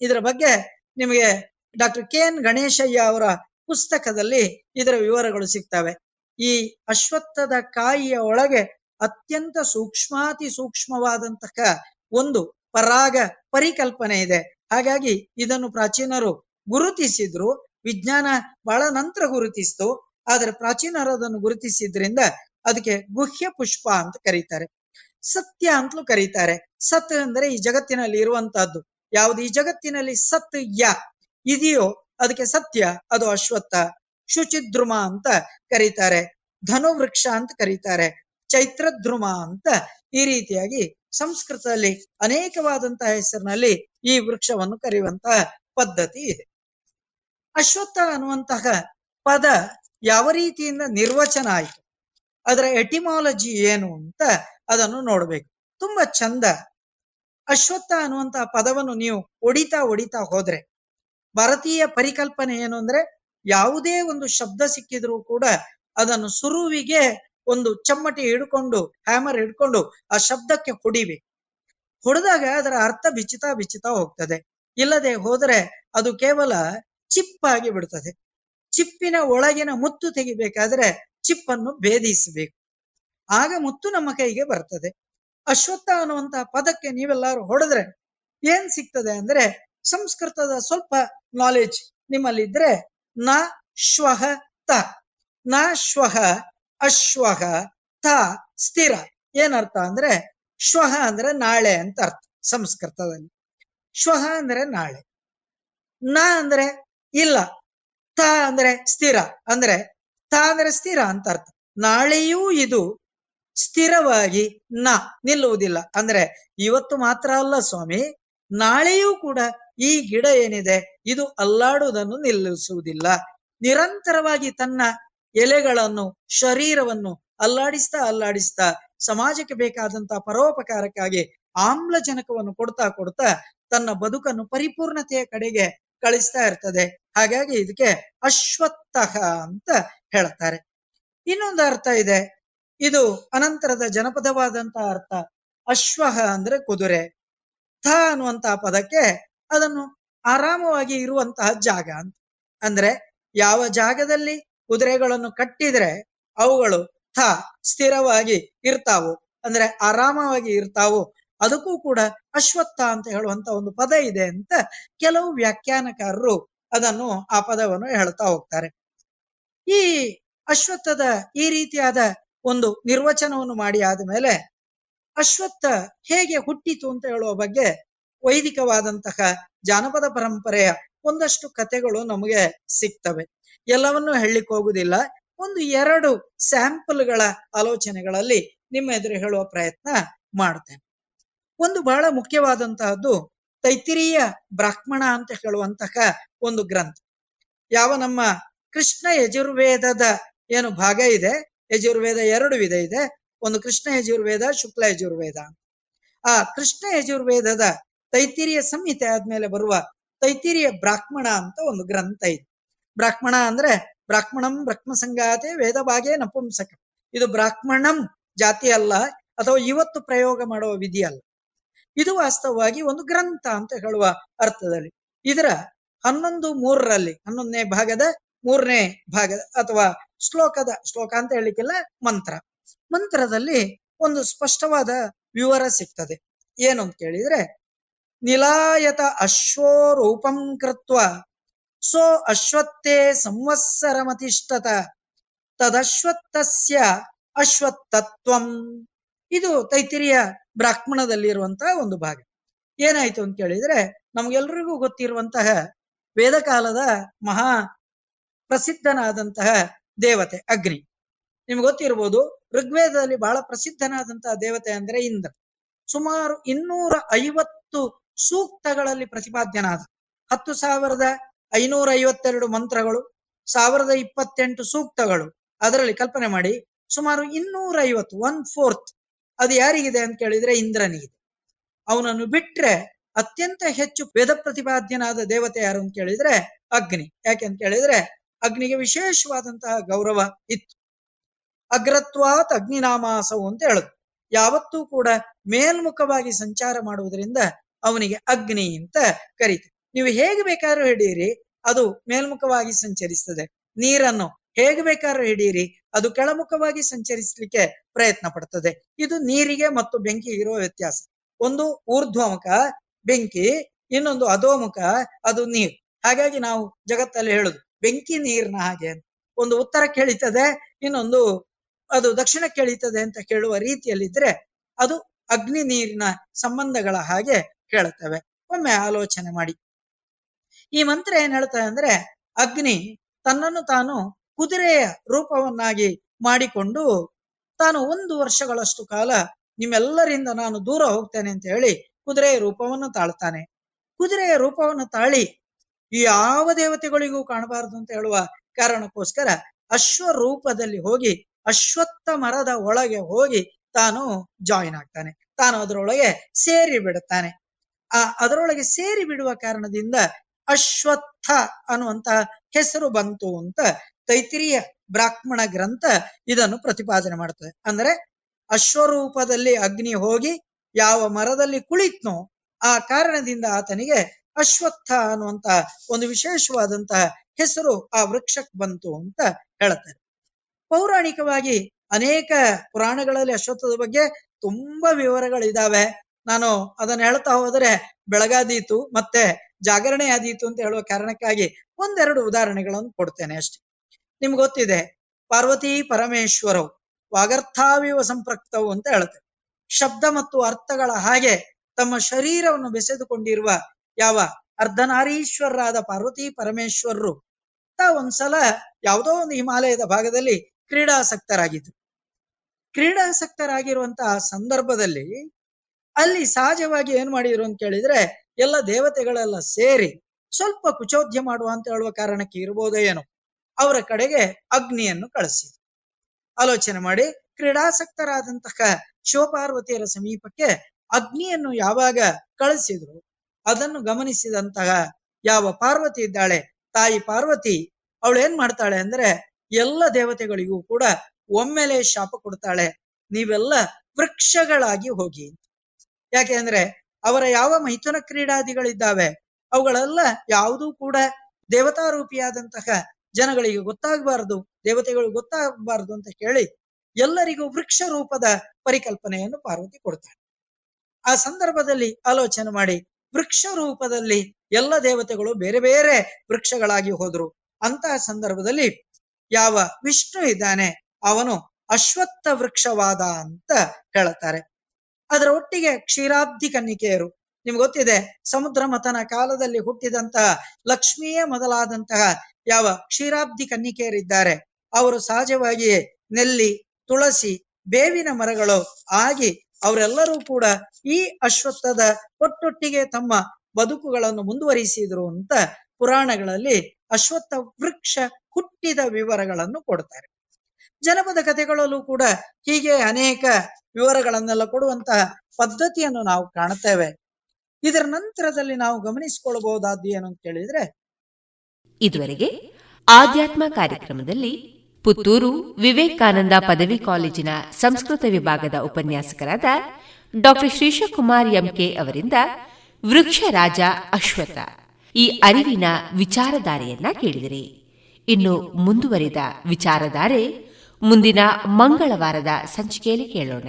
ಇದರ ಬಗ್ಗೆ ನಿಮಗೆ ಡಾಕ್ಟರ್ ಕೆ ಎನ್ ಗಣೇಶಯ್ಯ ಅವರ ಪುಸ್ತಕದಲ್ಲಿ ಇದರ ವಿವರಗಳು ಸಿಗ್ತವೆ. ಈ ಅಶ್ವತ್ಥದ ಕಾಯಿಯ ಒಳಗೆ ಅತ್ಯಂತ ಸೂಕ್ಷ್ಮಾತಿ ಸೂಕ್ಷ್ಮವಾದಂತಹ ಒಂದು ಪರಾಗ ಪರಿಕಲ್ಪನೆ ಇದೆ. ಹಾಗಾಗಿ ಇದನ್ನು ಪ್ರಾಚೀನರು ಗುರುತಿಸಿದ್ರು. ವಿಜ್ಞಾನ ಬಹಳ ನಂತರ ಗುರುತಿಸ್ತು. ಆದ್ರೆ ಪ್ರಾಚೀನರು ಅದನ್ನು ಗುರುತಿಸಿದ್ರಿಂದ ಅದಕ್ಕೆ ಗುಹ್ಯ ಪುಷ್ಪ ಅಂತ ಕರೀತಾರೆ. ಸತ್ಯ ಅಂತಲೂ ಕರೀತಾರೆ. ಸತ್ ಅಂದ್ರೆ ಈ ಜಗತ್ತಿನಲ್ಲಿ ಇರುವಂತಹದ್ದು. ಯಾವುದು? ಈ ಜಗತ್ತಿನಲ್ಲಿ ಸತ್ ಯ. ಇದೆಯೋ ಅದಕ್ಕೆ ಸತ್ಯ, ಅದು ಅಶ್ವತ್ಥ. ಶುಚಿದ್ರುಮ ಅಂತ ಕರೀತಾರೆ. ಧನುವೃಕ್ಷ ಅಂತ ಕರೀತಾರೆ. ಚೈತ್ರದ್ರುಮ ಅಂತ ಈ ರೀತಿಯಾಗಿ ಸಂಸ್ಕೃತದಲ್ಲಿ ಅನೇಕವಾದಂತಹ ಹೆಸರಿನಲ್ಲಿ ಈ ವೃಕ್ಷವನ್ನು ಕರೆಯುವಂತಹ ಪದ್ಧತಿ ಇದೆ. ಅಶ್ವತ್ಥ ಅನ್ನುವಂತಹ ಪದ ಯಾವ ರೀತಿಯಿಂದ ನಿರ್ವಚನ ಆಯಿತು? ಅದರ ಎಟಿಮಾಲಜಿ ಏನು ಅಂತ ಅದನ್ನು ನೋಡಬೇಕು. ತುಂಬಾ ಚಂದ. ಅಶ್ವತ್ಥ ಅನ್ನುವಂತಹ ಪದವನ್ನು ನೀವು ಒಡಿತಾ ಒಡಿತಾ ಹೋದ್ರೆ, ಭಾರತೀಯ ಪರಿಕಲ್ಪನೆ ಏನು ಅಂದ್ರೆ ಯಾವುದೇ ಒಂದು ಶಬ್ದ ಸಿಕ್ಕಿದ್ರೂ ಕೂಡ ಅದನ್ನು ಸುರುವಿಗೆ ಒಂದು ಚಮ್ಮಟಿ ಹಿಡ್ಕೊಂಡು, ಹ್ಯಾಮರ್ ಹಿಡ್ಕೊಂಡು ಆ ಶಬ್ದಕ್ಕೆ ಹೊಡಿಬೇಕು. ಹೊಡೆದಾಗ ಅದರ ಅರ್ಥ ಬಿಚ್ಚುತ್ತಾ ಬಿಚ್ಚಿತಾ ಹೋಗ್ತದೆ. ಇಲ್ಲದೆ ಹೋದರೆ ಅದು ಕೇವಲ ಚಿಪ್ಪಾಗಿ ಬಿಡ್ತದೆ. ಚಿಪ್ಪಿನ ಒಳಗಿನ ಮುತ್ತು ತೆಗಿಬೇಕಾದ್ರೆ ಚಿಪ್ಪನ್ನು ಭೇದಿಸಬೇಕು. ಆಗ ಮುತ್ತು ನಮ್ಮ ಕೈಗೆ ಬರ್ತದೆ. ಅಶ್ವತ್ಥ ಅನ್ನುವಂತಹ ಪದಕ್ಕೆ ನೀವೆಲ್ಲರೂ ಹೊಡೆದ್ರೆ ಏನ್ ಸಿಗ್ತದೆ ಅಂದ್ರೆ ಸಂಸ್ಕೃತದ ಸ್ವಲ್ಪ ನಾಲೆಜ್ ನಿಮ್ಮಲ್ಲಿದ್ರೆ ನ ಶ್ವಹ ತ. ನ ಶ್ವಹ, ಅಶ್ವಹ, ತ ಸ್ಥಿರ. ಏನರ್ಥ ಅಂದ್ರೆ ಶ್ವಹ ಅಂದ್ರೆ ನಾಳೆ ಅಂತ ಅರ್ಥ ಸಂಸ್ಕೃತದಲ್ಲಿ. ಶ್ವಹ ಅಂದ್ರೆ ನಾಳೆ. ನ ಅಂದ್ರೆ ಇಲ್ಲ. ಅಂದ್ರೆ ಸ್ಥಿರ, ಅಂದ್ರೆ ತ ಅಂದ್ರೆ ಸ್ಥಿರ ಅಂತ ಅರ್ಥ. ನಾಳೆಯೂ ಇದು ಸ್ಥಿರವಾಗಿ ನ ನಿಲ್ಲುವುದಿಲ್ಲ. ಅಂದ್ರೆ ಇವತ್ತು ಮಾತ್ರ ಅಲ್ಲ ಸ್ವಾಮಿ, ನಾಳೆಯೂ ಕೂಡ ಈ ಗಿಡ ಏನಿದೆ, ಇದು ಅಲ್ಲಾಡುವುದನ್ನು ನಿಲ್ಲಿಸುವುದಿಲ್ಲ. ನಿರಂತರವಾಗಿ ತನ್ನ ಎಲೆಗಳನ್ನು, ಶರೀರವನ್ನು ಅಲ್ಲಾಡಿಸ್ತಾ ಅಲ್ಲಾಡಿಸ್ತಾ, ಸಮಾಜಕ್ಕೆ ಬೇಕಾದಂತಹ ಪರೋಪಕಾರಕ್ಕಾಗಿ ಆಮ್ಲಜನಕವನ್ನು ಕೊಡ್ತಾ ಕೊಡ್ತಾ ತನ್ನ ಬದುಕನ್ನು ಪರಿಪೂರ್ಣತೆಯ ಕಡೆಗೆ ಕಳಿಸ್ತಾ ಇರ್ತದೆ. ಹಾಗಾಗಿ ಇದಕ್ಕೆ ಅಶ್ವತ್ಥಃ ಅಂತ ಹೇಳ್ತಾರೆ. ಇನ್ನೊಂದು ಅರ್ಥ ಇದೆ. ಇದು ಅನಂತರದ ಜನಪದವಾದಂತಹ ಅರ್ಥ. ಅಶ್ವಹ ಅಂದ್ರೆ ಕುದುರೆ. ಥ ಅನ್ನುವಂತಹ ಪದಕ್ಕೆ ಅದನ್ನು ಆರಾಮವಾಗಿ ಇರುವಂತಹ ಜಾಗ ಅಂತ. ಅಂದ್ರೆ ಯಾವ ಜಾಗದಲ್ಲಿ ಕುದುರೆಗಳನ್ನು ಕಟ್ಟಿದ್ರೆ ಅವುಗಳು ಥ ಸ್ಥಿರವಾಗಿ ಇರ್ತಾವು. ಅಂದ್ರೆ ಆರಾಮವಾಗಿ ಇರ್ತಾವು. ಅದಕ್ಕೂ ಕೂಡ ಅಶ್ವತ್ಥ ಅಂತ ಹೇಳುವಂತ ಒಂದು ಪದ ಇದೆ ಅಂತ ಕೆಲವು ವ್ಯಾಖ್ಯಾನಕಾರರು ಅದನ್ನು ಆ ಪದವನ್ನು ಹೇಳ್ತಾ ಹೋಗ್ತಾರೆ. ಈ ಅಶ್ವತ್ಥದ ಈ ರೀತಿಯಾದ ಒಂದು ನಿರ್ವಚನವನ್ನು ಮಾಡಿ ಆದಮೇಲೆ ಅಶ್ವತ್ಥ ಹೇಗೆ ಹುಟ್ಟಿತು ಅಂತ ಹೇಳುವ ಬಗ್ಗೆ ವೈದಿಕವಾದಂತಹ ಜಾನಪದ ಪರಂಪರೆಯ ಒಂದಷ್ಟು ಕಥೆಗಳು ನಮಗೆ ಸಿಗ್ತವೆ. ಎಲ್ಲವನ್ನೂ ಹೇಳಲಿಕ್ಕೆ ಹೋಗುದಿಲ್ಲ ಒಂದು ಎರಡು ಸ್ಯಾಂಪಲ್ಗಳ ಆಲೋಚನೆಗಳಲ್ಲಿ ನಿಮ್ಮ ಎದುರು ಹೇಳುವ ಪ್ರಯತ್ನ ಮಾಡ್ತೇನೆ. ಒಂದು ಬಹಳ ಮುಖ್ಯವಾದಂತಹದ್ದು ತೈತಿರಿಯ ಬ್ರಾಹ್ಮಣ ಅಂತ ಹೇಳುವಂತಹ ಒಂದು ಗ್ರಂಥ. ಯಾವ ನಮ್ಮ ಕೃಷ್ಣ ಯಜುರ್ವೇದದ ಏನು ಭಾಗ ಇದೆ, ಯಜುರ್ವೇದ ಎರಡು ವಿಧ ಇದೆ, ಒಂದು ಕೃಷ್ಣ ಯಜುರ್ವೇದ, ಶುಕ್ಲ ಯಜುರ್ವೇದ ಆ ಕೃಷ್ಣ ಯಜುರ್ವೇದದ ತೈತಿರಿಯ ಸಂಹಿತೆ ಆದ್ಮೇಲೆ ಬರುವ ತೈತಿರಿಯ ಬ್ರಾಹ್ಮಣ ಅಂತ ಒಂದು ಗ್ರಂಥ ಇದೆ. ಬ್ರಾಹ್ಮಣ ಅಂದ್ರೆ ಬ್ರಾಹ್ಮಣಂ ಬ್ರಹ್ಮ ಸಂಗಾತೆ ವೇದ ಭಾಗೇ ನಪುಂಸಕ. ಇದು ಬ್ರಾಹ್ಮಣಂ ಜಾತಿ ಅಲ್ಲ, ಅಥವಾ ಇವತ್ತು ಪ್ರಯೋಗ ಮಾಡುವ ವಿಧಿ ಅಲ್ಲ. ಇದು ವಾಸ್ತವವಾಗಿ ಒಂದು ಗ್ರಂಥ ಅಂತ ಹೇಳುವ ಅರ್ಥದಲ್ಲಿ. ಇದರ ಹನ್ನೊಂದು ಮೂರರಲ್ಲಿ, ಹನ್ನೊಂದನೇ ಭಾಗದ ಮೂರನೇ ಭಾಗದ ಅಥವಾ ಶ್ಲೋಕದ ಶ್ಲೋಕ ಅಂತ ಹೇಳಿಕ್ಕಿಲ್ಲ ಮಂತ್ರ. ಮಂತ್ರದಲ್ಲಿ ಒಂದು ಸ್ಪಷ್ಟವಾದ ವಿವರ ಸಿಗ್ತದೆ. ಏನು ಅಂತ ಕೇಳಿದ್ರೆ, ನಿಲಾಯತ ಅಶ್ವರೂಪಂ ಕೃತ್ವ ಸೋ ಅಶ್ವತ್ಥೇ ಸಂವತ್ಸರಮತಿಷ್ಠತ ತದಶ್ವತ್ಥಸ್ಯ ಅಶ್ವತ್ಥತ್ವಂ ಇದು ತೈತಿರಿಯ ಬ್ರಾಹ್ಮಣದಲ್ಲಿರುವಂತಹ ಒಂದು ಭಾಗ. ಏನಾಯ್ತು ಅಂತ ಕೇಳಿದ್ರೆ, ನಮ್ಗೆಲ್ರಿಗೂ ಗೊತ್ತಿರುವಂತಹ ವೇದಕಾಲದ ಮಹಾ ಪ್ರಸಿದ್ಧನಾದಂತಹ ದೇವತೆ ಅಗ್ನಿ ನಿಮ್ಗೆ ಗೊತ್ತಿರ್ಬೋದು, ಋಗ್ವೇದದಲ್ಲಿ ಬಹಳ ಪ್ರಸಿದ್ಧನಾದಂತಹ ದೇವತೆ ಅಂದ್ರೆ ಇಂದ್ರ. ಸುಮಾರು ಇನ್ನೂರ ಐವತ್ತು ಸೂಕ್ತಗಳಲ್ಲಿ ಪ್ರತಿಪಾದ್ಯನಾದ. ಹತ್ತು ಸಾವಿರದ ಐನೂರ ಐವತ್ತೆರಡು ಮಂತ್ರಗಳು, ಸಾವಿರದ ಇಪ್ಪತ್ತೆಂಟು ಸೂಕ್ತಗಳು. ಅದರಲ್ಲಿ ಕಲ್ಪನೆ ಮಾಡಿ, ಸುಮಾರು ಇನ್ನೂರ ಐವತ್ತು ಒನ್ ಫೋರ್ತ್ ಅದು ಯಾರಿಗಿದೆ ಅಂತ ಕೇಳಿದ್ರೆ ಇಂದ್ರನಿಗಿದೆ. ಅವನನ್ನು ಬಿಟ್ರೆ ಅತ್ಯಂತ ಹೆಚ್ಚು ವೇದ ಪ್ರತಿಪಾದ್ಯನಾದ ದೇವತೆ ಯಾರು ಅಂತ ಕೇಳಿದ್ರೆ ಅಗ್ನಿ. ಯಾಕೆ ಅಂತ ಕೇಳಿದ್ರೆ ಅಗ್ನಿಗೆ ವಿಶೇಷವಾದಂತಹ ಗೌರವ ಇತ್ತು. ಅಗ್ರತ್ವಾತ್ ಅಗ್ನಿನಾಮಾಸವು ಅಂತ ಹೇಳುದು. ಯಾವತ್ತೂ ಕೂಡ ಮೇಲ್ಮುಖವಾಗಿ ಸಂಚಾರ ಮಾಡುವುದರಿಂದ ಅವನಿಗೆ ಅಗ್ನಿ ಅಂತ ಕರೀತು ನೀವು ಹೇಗೆ ಬೇಕಾದ್ರೂ ಹಿಡಿಯಿರಿ, ಅದು ಮೇಲ್ಮುಖವಾಗಿ ಸಂಚರಿಸ್ತದೆ. ನೀರನ್ನು ಹೇಗೆ ಬೇಕಾದ್ರೂ ಹಿಡಿಯಿರಿ ಅದು ಕೆಳಮುಖವಾಗಿ ಸಂಚರಿಸಲಿಕ್ಕೆ ಪ್ರಯತ್ನ ಪಡ್ತದೆ. ಇದು ನೀರಿಗೆ ಮತ್ತು ಬೆಂಕಿಗೆ ಇರುವ ವ್ಯತ್ಯಾಸ. ಒಂದು ಊರ್ಧ್ವಮುಖ ಬೆಂಕಿ, ಇನ್ನೊಂದು ಅಧೋಮುಖ, ಅದು ನೀರು. ಹಾಗಾಗಿ ನಾವು ಜಗತ್ತಲ್ಲಿ ಹೇಳುದು, ಬೆಂಕಿ ನೀರಿನ ಹಾಗೆ ಒಂದು ಉತ್ತರ ಕೇಳಿತದೆ, ಇನ್ನೊಂದು ಅದು ದಕ್ಷಿಣ ಕೇಳಿತದೆ ಅಂತ ಕೇಳುವ ರೀತಿಯಲ್ಲಿದ್ರೆ ಅದು ಅಗ್ನಿ ನೀರಿನ ಸಂಬಂಧಗಳ ಹಾಗೆ ಕೇಳುತ್ತವೆ. ಒಮ್ಮೆ ಆಲೋಚನೆ ಮಾಡಿ. ಈ ಮಂತ್ರ ಏನ್ ಹೇಳ್ತದೆ ಅಂದ್ರೆ, ಅಗ್ನಿ ತನ್ನನ್ನು ತಾನು ಕುದುರೆಯ ರೂಪವನ್ನಾಗಿ ಮಾಡಿಕೊಂಡು ತಾನು ಒಂದು ವರ್ಷಗಳಷ್ಟು ಕಾಲ ನಿಮ್ಮೆಲ್ಲರಿಂದ ನಾನು ದೂರ ಹೋಗ್ತೇನೆ ಅಂತ ಹೇಳಿ ಕುದುರೆಯ ರೂಪವನ್ನು ತಾಳ್ತಾನೆ. ಕುದುರೆಯ ರೂಪವನ್ನು ತಾಳಿ ಯಾವ ದೇವತೆಗಳಿಗೂ ಕಾಣಬಾರದು ಅಂತ ಹೇಳುವ ಕಾರಣಕ್ಕೋಸ್ಕರ ಅಶ್ವ ರೂಪದಲ್ಲಿ ಹೋಗಿ ಅಶ್ವತ್ಥ ಮರದ ಒಳಗೆ ಹೋಗಿ ತಾನು ಜಾಯಿನ್ ಆಗ್ತಾನೆ. ತಾನು ಅದರೊಳಗೆ ಸೇರಿ ಬಿಡುತ್ತಾನೆ. ಆ ಅದರೊಳಗೆ ಸೇರಿ ಬಿಡುವ ಕಾರಣದಿಂದ ಅಶ್ವತ್ಥ ಅನ್ನುವಂತಹ ಹೆಸರು ಬಂತು ಅಂತ ತೈತಿರಿಯ ಬ್ರಾಹ್ಮಣ ಗ್ರಂಥ ಇದನ್ನು ಪ್ರತಿಪಾದನೆ ಮಾಡ್ತದೆ. ಅಂದ್ರೆ ಅಶ್ವರೂಪದಲ್ಲಿ ಅಗ್ನಿ ಹೋಗಿ ಯಾವ ಮರದಲ್ಲಿ ಕುಳಿತ್ನೋ ಆ ಕಾರಣದಿಂದ ಆತನಿಗೆ ಅಶ್ವತ್ಥ ಅನ್ನುವಂತಹ ಒಂದು ವಿಶೇಷವಾದಂತಹ ಹೆಸರು ಆ ವೃಕ್ಷಕ್ಕೆ ಬಂತು ಅಂತ ಹೇಳ್ತಾರೆ ಪೌರಾಣಿಕವಾಗಿ ಅನೇಕ ಪುರಾಣಗಳಲ್ಲಿ ಅಶ್ವತ್ಥದ ಬಗ್ಗೆ ತುಂಬಾ ವಿವರಗಳಿದಾವೆ ನಾನು ಅದನ್ನ ಹೇಳ್ತಾ ಹೋದರೆ ಬೆಳಗಾದೀತು ಮತ್ತೆ ಜಾಗರಣೆ ಆದೀತು ಅಂತ ಹೇಳುವ ಕಾರಣಕ್ಕಾಗಿ ಒಂದೆರಡು ಉದಾಹರಣೆಗಳನ್ನು ಕೊಡ್ತೇನೆ ಅಷ್ಟೇ. ನಿಮ್ಗೆ ಗೊತ್ತಿದೆ. ಪಾರ್ವತಿ ಪರಮೇಶ್ವರವು ವಾಗರ್ಥಾವಿವ ಸಂಪೃಕ್ತವು ಅಂತ ಹೇಳುತ್ತೆ. ಶಬ್ದ ಮತ್ತು ಅರ್ಥಗಳ ಹಾಗೆ ತಮ್ಮ ಶರೀರವನ್ನು ಬೆಸೆದುಕೊಂಡಿರುವ ಯಾವ ಅರ್ಧನಾರೀಶ್ವರರಾದ ಪಾರ್ವತಿ ಪರಮೇಶ್ವರರು ಒಂದ್ಸಲ ಯಾವುದೋ ಒಂದು ಹಿಮಾಲಯದ ಭಾಗದಲ್ಲಿ ಕ್ರೀಡಾಸಕ್ತರಾಗಿದ್ರು. ಕ್ರೀಡಾಸಕ್ತರಾಗಿರುವಂತಹ ಸಂದರ್ಭದಲ್ಲಿ ಅಲ್ಲಿ ಸಹಜವಾಗಿ ಏನ್ ಮಾಡಿದ್ರು ಅಂತ ಕೇಳಿದ್ರೆ ಎಲ್ಲ ದೇವತೆಗಳೆಲ್ಲ ಸೇರಿ ಸ್ವಲ್ಪ ಕುಚೋದ್ಯ ಮಾಡುವ ಅಂತ ಹೇಳುವ ಕಾರಣಕ್ಕೆ ಇರ್ಬೋದೋ ಏನೋ. ಅವರ ಕಡೆಗೆ ಅಗ್ನಿಯನ್ನು ಕಳಿಸಿದ್ರು. ಆಲೋಚನೆ ಮಾಡಿ, ಕ್ರೀಡಾಸಕ್ತರಾದಂತಹ ಶಿವಪಾರ್ವತಿಯರ ಸಮೀಪಕ್ಕೆ ಅಗ್ನಿಯನ್ನು ಯಾವಾಗ ಕಳಿಸಿದ್ರು, ಅದನ್ನು ಗಮನಿಸಿದಂತಹ ಯಾವ ಪಾರ್ವತಿ ಇದ್ದಾಳೆ, ತಾಯಿ ಪಾರ್ವತಿ, ಅವಳು ಏನ್ ಮಾಡ್ತಾಳೆ ಅಂದ್ರೆ, ಎಲ್ಲ ದೇವತೆಗಳಿಗೂ ಕೂಡ ಒಮ್ಮೆಲೆ ಶಾಪ ಕೊಡ್ತಾಳೆ, ನೀವೆಲ್ಲ ವೃಕ್ಷಗಳಾಗಿ ಹೋಗಿ ಯಾಕೆ ಅಂದ್ರೆ, ಅವರ ಯಾವ ಮೈಥುನ ಕ್ರೀಡಾದಿಗಳಿದ್ದಾವೆ, ಅವುಗಳೆಲ್ಲ ಯಾವುದೂ ಕೂಡ ದೇವತಾರೂಪಿಯಾದಂತಹ ಜನಗಳಿಗೆ ಗೊತ್ತಾಗಬಾರದು ದೇವತೆಗಳು ಗೊತ್ತಾಗಬಾರದು ಅಂತ ಕೇಳಿ ಎಲ್ಲರಿಗೂ ವೃಕ್ಷ ರೂಪದ ಪರಿಕಲ್ಪನೆಯನ್ನು ಪಾರ್ವತಿ ಕೊಡ್ತಾಳೆ. ಆ ಸಂದರ್ಭದಲ್ಲಿ ಆಲೋಚನೆ ಮಾಡಿ ವೃಕ್ಷ ರೂಪದಲ್ಲಿ ಎಲ್ಲ ದೇವತೆಗಳು ಬೇರೆ ಬೇರೆ ವೃಕ್ಷಗಳಾಗಿ ಹೋದ್ರು. ಅಂತಹ ಸಂದರ್ಭದಲ್ಲಿ ಯಾವ ವಿಷ್ಣು ಇದ್ದಾನೆ ಅವನು ಅಶ್ವತ್ಥ ವೃಕ್ಷವಾದ ಅಂತ ಹೇಳುತ್ತಾರೆ ಅದರ ಒಟ್ಟಿಗೆ ಕ್ಷೀರಾಬ್ಧಿ ಕನ್ನಿಕೆಯರು ನಿಮ್ಗೆ ಗೊತ್ತಿದೆ, ಸಮುದ್ರ ಮತನ ಕಾಲದಲ್ಲಿ ಹುಟ್ಟಿದಂತಹ ಲಕ್ಷ್ಮಿಯೇ ಮೊದಲಾದಂತಹ ಯಾವ ಕ್ಷೀರಾಬ್ದಿ ಕನ್ನಿಕೆಯರಿದ್ದಾರೆ. ಅವರು ಸಹಜವಾಗಿಯೇ ನೆಲ್ಲಿ, ತುಳಸಿ, ಬೇವಿನ ಮರಗಳು ಆಗಿ ಅವರೆಲ್ಲರೂ ಕೂಡ ಈ ಅಶ್ವತ್ಥದ ಒಟ್ಟೊಟ್ಟಿಗೆ ತಮ್ಮ ಬದುಕುಗಳನ್ನು ಮುಂದುವರಿಸಿದ್ರು ಅಂತ ಪುರಾಣಗಳಲ್ಲಿ ಅಶ್ವತ್ಥ ವೃಕ್ಷ ಹುಟ್ಟಿದ ವಿವರಗಳನ್ನು ಕೊಡ್ತಾರೆ. ಜನಪದ ಕಥೆಗಳಲ್ಲೂ ಕೂಡ ಹೀಗೆ ಅನೇಕ ವಿವರಗಳನ್ನೆಲ್ಲ ಕೊಡುವಂತಹ ಪದ್ಧತಿಯನ್ನು ನಾವು ಕಾಣುತ್ತೇವೆ ಇದರ ನಂತರದಲ್ಲಿ ನಾವು ಗಮನಿಸಿಕೊಳ್ಳಬಹುದಾದ್ದು ಏನು ಅಂತ ಹೇಳಿದ್ರೆ ಇದುವರೆಗೆ ಆಧ್ಯಾತ್ಮ ಕಾರ್ಯಕ್ರಮದಲ್ಲಿ ಪುತ್ತೂರು ವಿವೇಕಾನಂದ ಪದವಿ ಕಾಲೇಜಿನ ಸಂಸ್ಕೃತ ವಿಭಾಗದ ಉಪನ್ಯಾಸಕರಾದ ಡಾಕ್ಟರ್ ಶ್ರೀಶಕುಮಾರ್ ಎಂಕೆ ಅವರಿಂದ ವೃಕ್ಷ ರಾಜ ಅಶ್ವಥ ಈ ಅರಿವಿನ ವಿಚಾರಧಾರೆಯನ್ನ ಕೇಳಿದಿರಿ. ಇನ್ನು ಮುಂದುವರಿದ ವಿಚಾರಧಾರೆ ಮುಂದಿನ ಮಂಗಳವಾರದ ಸಂಚಿಕೆಯಲ್ಲಿ ಕೇಳೋಣ.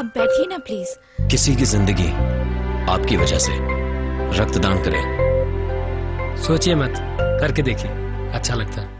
आप बैठिए ना प्लीज़ किसी की ज़िंदगी आपकी वजह से रक्तदान करें। सोचिए मत, करके देखिए। अच्छा लगता है।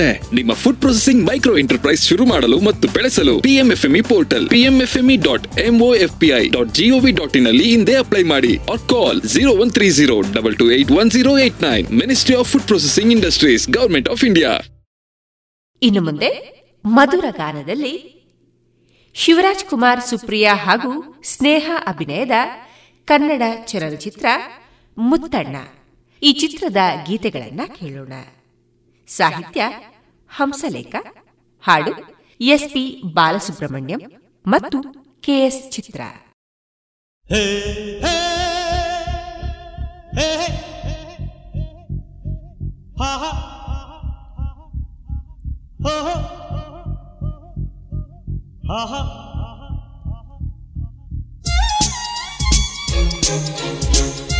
ನಿಮ್ಮ ಫುಡ್ ಪ್ರೊಸೆಸಿಂಗ್ ಮೈಕ್ರೋ ಎಂಟರ್ಪ್ರೈಸ್ ಶುರು ಮಾಡಲು ಮತ್ತು ಬೆಳೆಸಲು PMFME portal PMFME dot MOFPI dot GOV dot in ಅಲ್ಲಿ ಹಿಂದೆ ಅಪ್ಲೈ ಮಾಡಿ or call zero one three zero double two eight one zero eight nine ministry of food processing industries government of India ಇನ್ನು ಮುಂದೆ ಮಧುರ ಗಾನದಲ್ಲಿ ಶಿವರಾಜ್ ಕುಮಾರ್ ಸುಪ್ರಿಯಾ ಹಾಗೂ ಸ್ನೇಹ ಅಭಿನಯದ ಕನ್ನಡ ಚಲನಚಿತ್ರ ಮುತ್ತಣ್ಣ. ಈ ಚಿತ್ರದ ಗೀತೆಗಳನ್ನ ಕೇಳೋಣ. ಸಾಹಿತ್ಯ ಹಂಸಲೇಖ ಹಾಡು ಎಸ್ಪಿ ಬಾಲಸುಬ್ರಹ್ಮಣ್ಯಂ ಮತ್ತು ಕೆಎಸ್ ಚಿತ್ರ ನಂಗೂ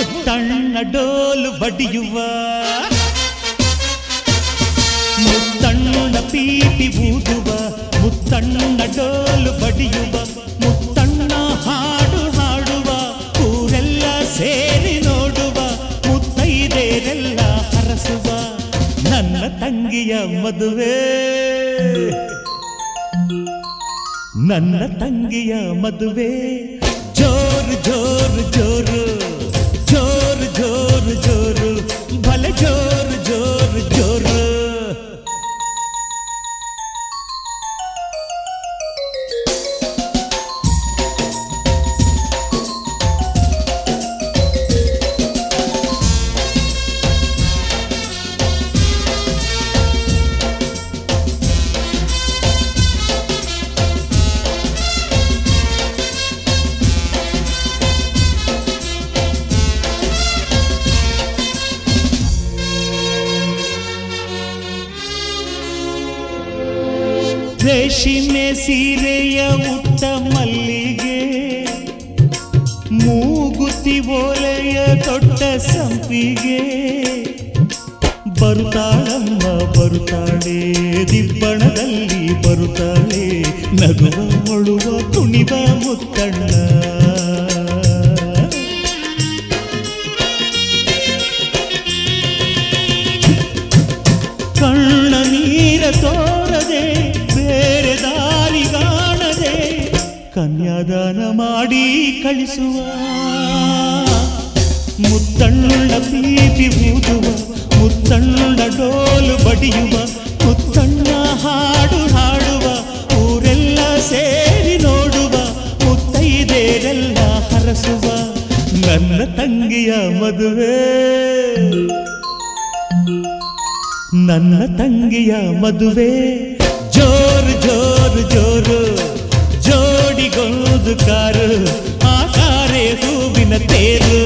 ಮುತ್ತಣ್ಣ ಡೋಲು ಬಡಿಯುವ. ಮುತ್ತಣ್ಣ ಪೀಪಿ ಊದುವ. ಮುತ್ತಣ್ಣ ಡೋಲು ಬಡಿಯುವ. ಮುತ್ತಣ್ಣ ಹಾಡು ಹಾಡುವ. ಊರೆಲ್ಲ ಸೇರಿ ನೋಡುವ. ಮುತ್ತೈದೇರೆಲ್ಲ ಹರಸುವ. ನನ್ನ ತಂಗಿಯ ಮದುವೆ. ನನ್ನ ತಂಗಿಯ ಮದುವೆ. ಜೋರು ಜೋರು ಜೋರು. ಜೋರು ಜೋರು ಜೋರು ಭಲೆ ಜೋರು ಜೋರು ಜೋರು ರೇಷಿಮೆ ಸಂಪಿಗೆ ಬರುತ್ತಾಳಮ್ಮ ಬರುತ್ತಾಳೆ. ದಿಬ್ಬಣದಲ್ಲಿ ಬರುತ್ತಾಳೆ. ನಗುವ ಒಳುವ ಕುಣಿವ ಮುತ್ತಣ್ಣ. ಡೋಲು ಬಡಿಯುವ ಮುತ್ತಣ್ಣ ಹಾಡು ಹಾಡುವ, ಊರೆಲ್ಲ ಸೇರಿ ನೋಡುವ ಮುತ್ತೈದೇರೆಲ್ಲ ಹರಸುವ ನನ್ನ ತಂಗಿಯ ಮದುವೆ. ನನ್ನ ತಂಗಿಯ ಮದುವೆ. ಜೋರು ಜೋರು ಜೋರು, ಜೋಡಿಗೊಂದು ಕಾರು, ಆ ಕಾರೇ ಹೂವಿನ ತೇರು.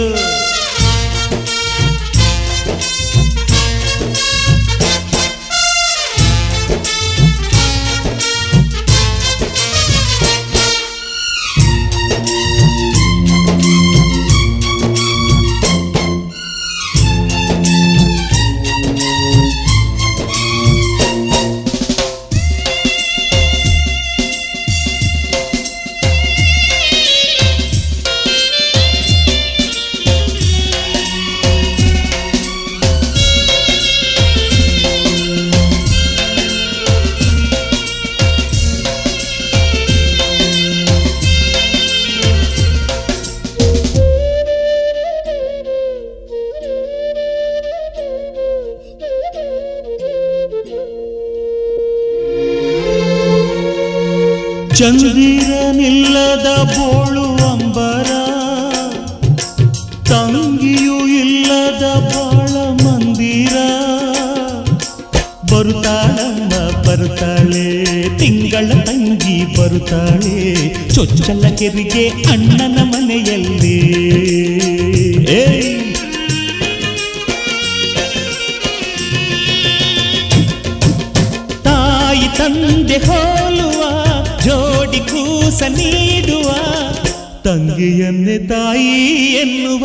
ತಂಗಿಯನ್ನೇ ತಾಯಿ ಎನ್ನುವ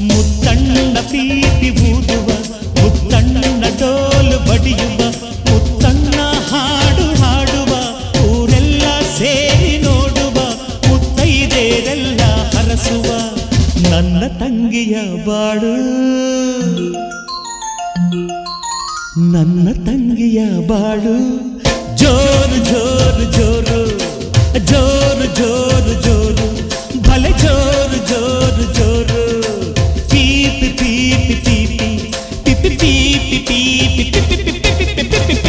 ಮುತ್ತಣ್ಣ ಪ್ರೀತಿ ಊದುವ, ಮುತ್ತಣ್ಣ ಡೋಲು ಬಡಿಯುವ, ಮುತ್ತಣ್ಣ ಹಾಡು ಹಾಡುವ, ಊರೆಲ್ಲ ಸೇರಿ ನೋಡುವ ಮುತ್ತೈದೇರೆಲ್ಲ ಹರಸುವ ನನ್ನ ತಂಗಿಯ ಬಾಳು. ನನ್ನ ತಂಗಿಯ ಬಾಳು. ಜೋರು ಜೋರು ಜೋರು ಜೋರು ಜೋರು ಜೋರು. ಭಲೆ ಜೋರು ಜೋರು ಜೋರು. ಪೀಪಿ ಪೀಪಿ ಪೀಪಿ ಪಿಪಿ ಪೀಪಿ ಪೀಪಿ ಪಿಪಿ ಪಿಪಿ ಪಿಪಿ.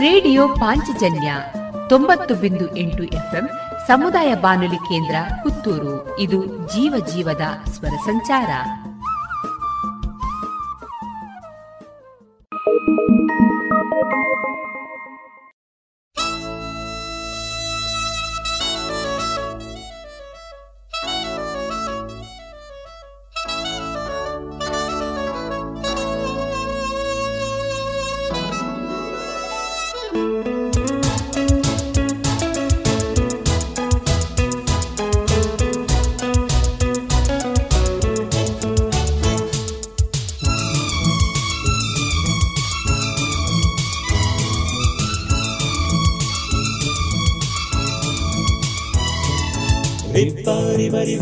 ರೇಡಿಯೋ ಪಾಂಚಜನ್ಯ ತೊಂಬತ್ತು ಬಿಂದು ಎಂಟು ಎಫ್ಎಂ ಸಮುದಾಯ ಬಾನುಲಿ ಕೇಂದ್ರ ಪುತ್ತೂರು. ಇದು ಜೀವ ಜೀವದ ಸ್ವರ ಸಂಚಾರ. thank you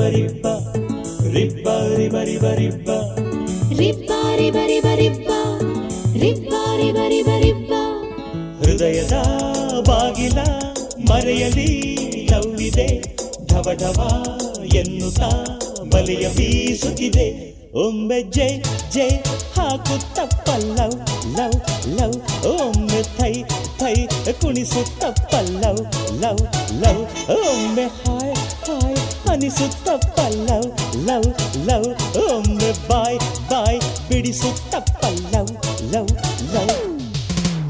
ರಿಬ್ಬ ರಿಬ್ಬ ರಿಬ ರಿಬ ರಿಬ್ಬ. ರಿಬ್ಬ ರಿಬ ರಿಬ ರಿಬ್ಬ. ರಿಬ್ಬ ರಿಬ ರಿಬ ರಿಬ್ಬ. ಹೃದಯದ ಬಾಗಿಲ ಮರೆಯಲಿ ಲವ್ವಿದೆ ಢವ ಢವ ಎನ್ನುತ್ತಾ ಬಲಿಯ ಬೀಸುತ್ತಿದೆ. ಒಮ್ಮೆ ಜೈ ಜೈ ಹಾಕುತ್ತಪ್ಪ ಲವ್ ಲವ್ ಲವ್. ಒಮ್ಮೆ ಥೈ ಥೈ ಕುಣಿಸುತ್ತಪ್ಪ ಲವ್ ಲವ್ ಲವ್. ಒಮ್ಮೆ ಹಾಯ್ ಹಾಯ್ ಅನಿಸುತ್ತಪ್ಪ ಲವ್ ಲವ್ ಲವ್ ಒಮ್ಮೆ ಬಾಯ್ ಬಾಯ್ ಬಿಡಿಸುತ್ತಪ್ಪ ಲವ್ ಲವ್ ಲವ್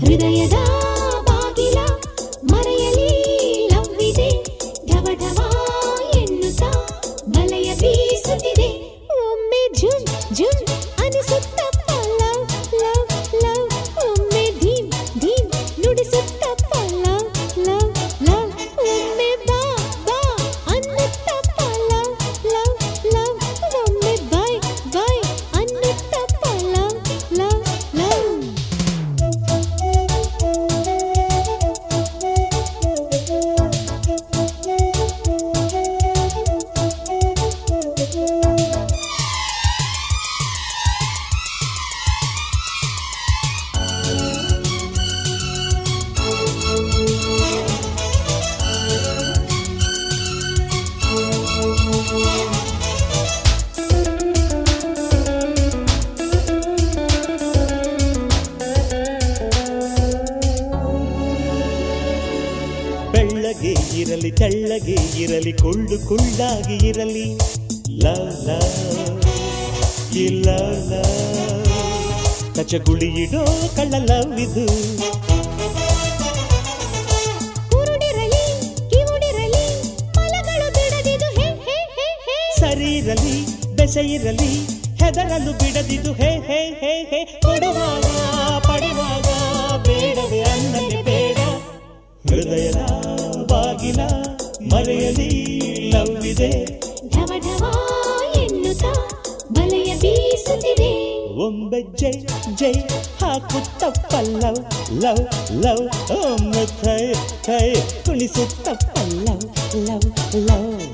ಹೃದಯದ ಬಿಡದಿದು ಹೇ ಹೇ ಹೇ ಹೇ. ಕೊಡುವಾಗ ಪಡೆವಾಗ ಬೇಡವೇ ಅನ್ನಲಿ ಬೇಡ. ಹೃದಯದ ಬಾಗಿಲ ಮರೆಯಲಿ ಲವ್ ಇದೆ ಢವ ಢವ ಎನ್ನುತ್ತಾ ಬಲೆಯ ಬೀಸುತ್ತಿದೆ. ಒಮ್ಮೆ ಜೈ ಜೈ ಹಾಕುತ್ತಪ್ಪ ಲವ್ ಲವ್ ಲವ್. ಒಮ್ಮೆ ಥೈ ಥೈ ಕುಣಿಸುತ್ತಪ್ಪ ಲವ್ ಲವ್ ಲವ್.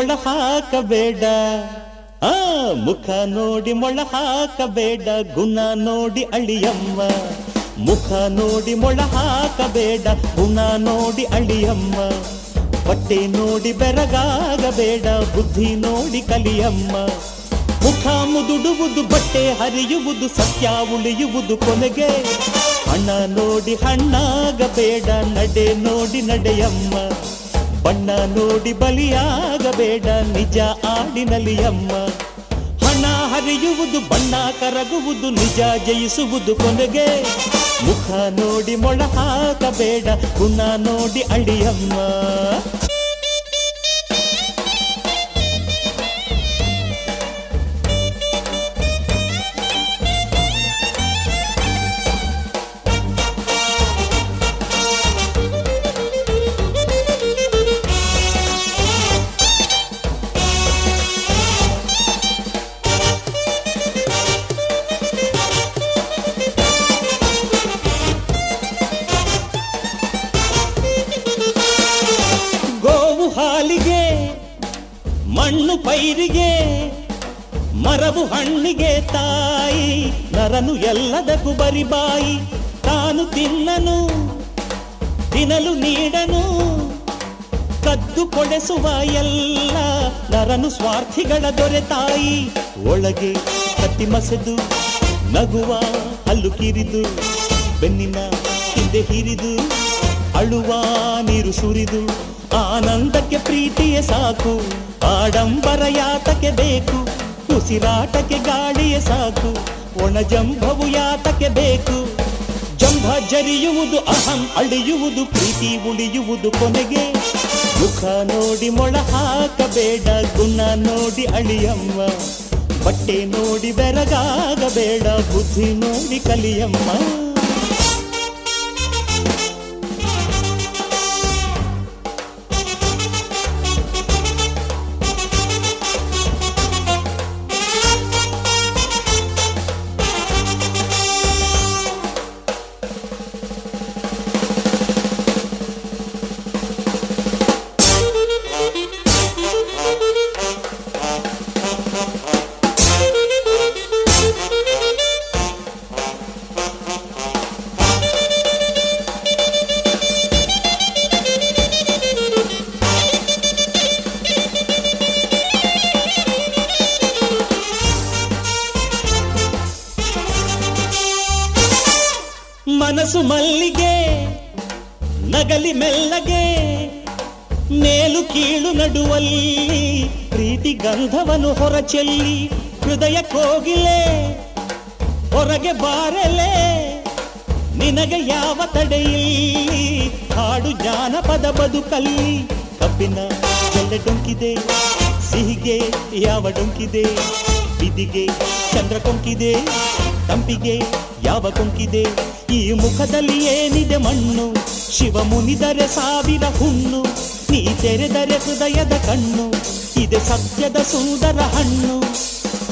ಮೊಳ ಹಾಕಬೇಡ. ಆ, ಮುಖ ನೋಡಿ ಮೊಳ ಹಾಕಬೇಡ. ಗುಣ ನೋಡಿ ಅಳಿಯಮ್ಮ. ಮುಖ ನೋಡಿ ಮೊಳ ಹಾಕಬೇಡ. ಗುಣ ನೋಡಿ ಅಳಿಯಮ್ಮ. ಬಟ್ಟೆ ನೋಡಿ ಬೆರಗಾಗಬೇಡ. ಬುದ್ಧಿ ನೋಡಿ ಕಲಿಯಮ್ಮ. ಮುಖ ಮುದುಡುವುದು ಬಟ್ಟೆ, ಹರಿಯುವುದು ಸತ್ಯ, ಉಳಿಯುವುದು ಕೊನೆಗೆ. ಹಣ ನೋಡಿ ಹಣ್ಣಾಗಬೇಡ. ನಡೆ ನೋಡಿ ನಡೆಯಮ್ಮ. ಬಣ್ಣ ನೋಡಿ ಬಲಿಯಾಗಬೇಡ ನಿಜ ಆಡಿನಲಿಯಮ್ಮ ಹಣ ಹರಿಯುವುದು, ಬಣ್ಣ ಕರಗುವುದು, ನಿಜ ಜಯಿಸುವುದು ಕೊನೆಗೆ. ಮುಖ ನೋಡಿ ಮೊಳ ಹಾಕಬೇಡ, ಗುಣ ನೋಡಿ ಅಳಿಯಮ್ಮ. ನರನು ಎಲ್ಲದಕ್ಕೂ ಬರಿಬಾಯಿ ತಾನು ತಿನ್ನನು ತಿನ್ನಲು ನೀಡನು, ಕದ್ದು ಕೊಡೆಸುವ ಎಲ್ಲ ನರನು ಸ್ವಾರ್ಥಿಗಳ ದೊರೆ ತಾಯಿ. ಒಳಗೆ ಕತ್ತಿ ಮಸೆದು, ನಗುವ ಹಲ್ಲು ಕಿರಿದು, ಬೆನ್ನಿನ ಹಿಂದೆ ಹಿರಿದು, ಅಳುವ ನೀರು ಸುರಿದು, ಆನಂದಕ್ಕೆ ಪ್ರೀತಿಯೇ ಸಾಕು ಆಡಂಬರ ಯಾತಕ್ಕೆ ಬೇಕು, ಉಸಿರಾಟಕ್ಕೆ ಗಾಳಿಯೇ ಸಾಕು. ಒಣ ಜಂಭವು ಯಾತಕ್ಕೆ ಬೇಕು? ಜಂಭ ಜರಿಯುವುದು ಅಹಂ, ಅಳಿಯುವುದು ಪ್ರೀತಿ, ಉಳಿಯುವುದು ಕೊನೆಗೆ. ಮುಖ ನೋಡಿ ಮೊಳ ಹಾಕಬೇಡ, ಗುಣ ನೋಡಿ ಅಳಿಯಮ್ಮ. ಬಟ್ಟೆ ನೋಡಿ ಬೆರಗಾಗಬೇಡ, ಬುದ್ಧಿ ನೋಡಿ ಕಲಿಯಮ್ಮ. ಡೊಂಕಿದೆ ಸಿಹಿಗೆ ಯಾವ ಡೊಂಕಿದೆ, ಬಿದಿಗೆ ಚಂದ್ರ ಕೊಂಕಿದೆ, ತಂಪಿಗೆ ಯಾವ ಕೊಂಕಿದೆ, ಈ ಮುಖದಲ್ಲಿ ಏನಿದೆ ಮಣ್ಣು, ಶಿವ ಮುನಿದರೆ ಸಾವಿರ ಹುಣ್ಣು, ನೀ ತೆರೆದರೆ ಹೃದಯದ ಕಣ್ಣು, ಇದೆ ಸತ್ಯದ ಸುಂದರ ಹಣ್ಣು.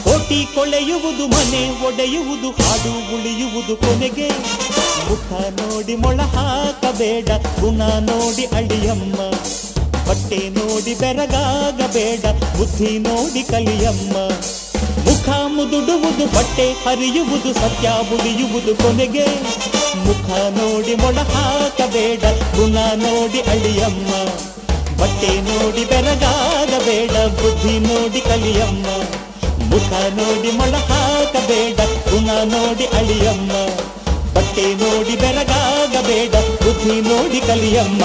ಕೋಟಿ ಕೊಳೆಯುವುದು ಮನೆ, ಒಡೆಯುವುದು ಹಾಡು, ಉಳಿಯುವುದು ಕೊನೆಗೆ. ಮುಖ ನೋಡಿ ಮೊಳ ಹಾಕಬೇಡ, ಗುಣ ನೋಡಿ ಅಳಿಯಮ್ಮ. ಬಟ್ಟೆ ನೋಡಿ ಬೆರಗಾಗಬೇಡ, ಬುದ್ಧಿ ನೋಡಿ ಕಲಿಯಮ್ಮ. ಮುಖ ಮುದುಡುವುದು, ಬಟ್ಟೆ ಹರಿಯುವುದು, ಸತ್ಯ ಮುಗಿಯುವುದು ಕೊನೆಗೆ. ಮುಖ ನೋಡಿ ಮೊಳ ಹಾಕಬೇಡ ಗುಣ ನೋಡಿ ಅಳಿಯಮ್ಮ. ಬಟ್ಟೆ ನೋಡಿ ಬೆರಗಾಗಬೇಡ, ಬುದ್ಧಿ ನೋಡಿ ಕಲಿಯಮ್ಮ. ಮುಖ ನೋಡಿ ಮೊಳ ಹಾಕಬೇಡ ಗುಣ ನೋಡಿ ಅಳಿಯಮ್ಮ. ಬಟ್ಟೆ ನೋಡಿ ಬೆರಗಾಗಬೇಡ, ಬುದ್ಧಿ ನೋಡಿ ಕಲಿಯಮ್ಮ.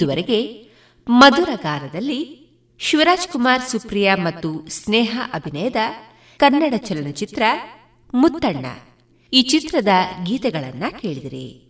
ಇದುವರೆಗೆ ಮಧುರಗಾರದಲ್ಲಿ ಶಿವರಾಜ್ ಕುಮಾರ್ ಸುಪ್ರಿಯಾ ಮತ್ತು ಸ್ನೇಹ ಅಭಿನಯದ ಕನ್ನಡ ಚಲನಚಿತ್ರ ಮುತ್ತಣ್ಣ ಈ ಚಿತ್ರದ ಗೀತೆಗಳನ್ನ ಕೇಳಿದಿರಿ.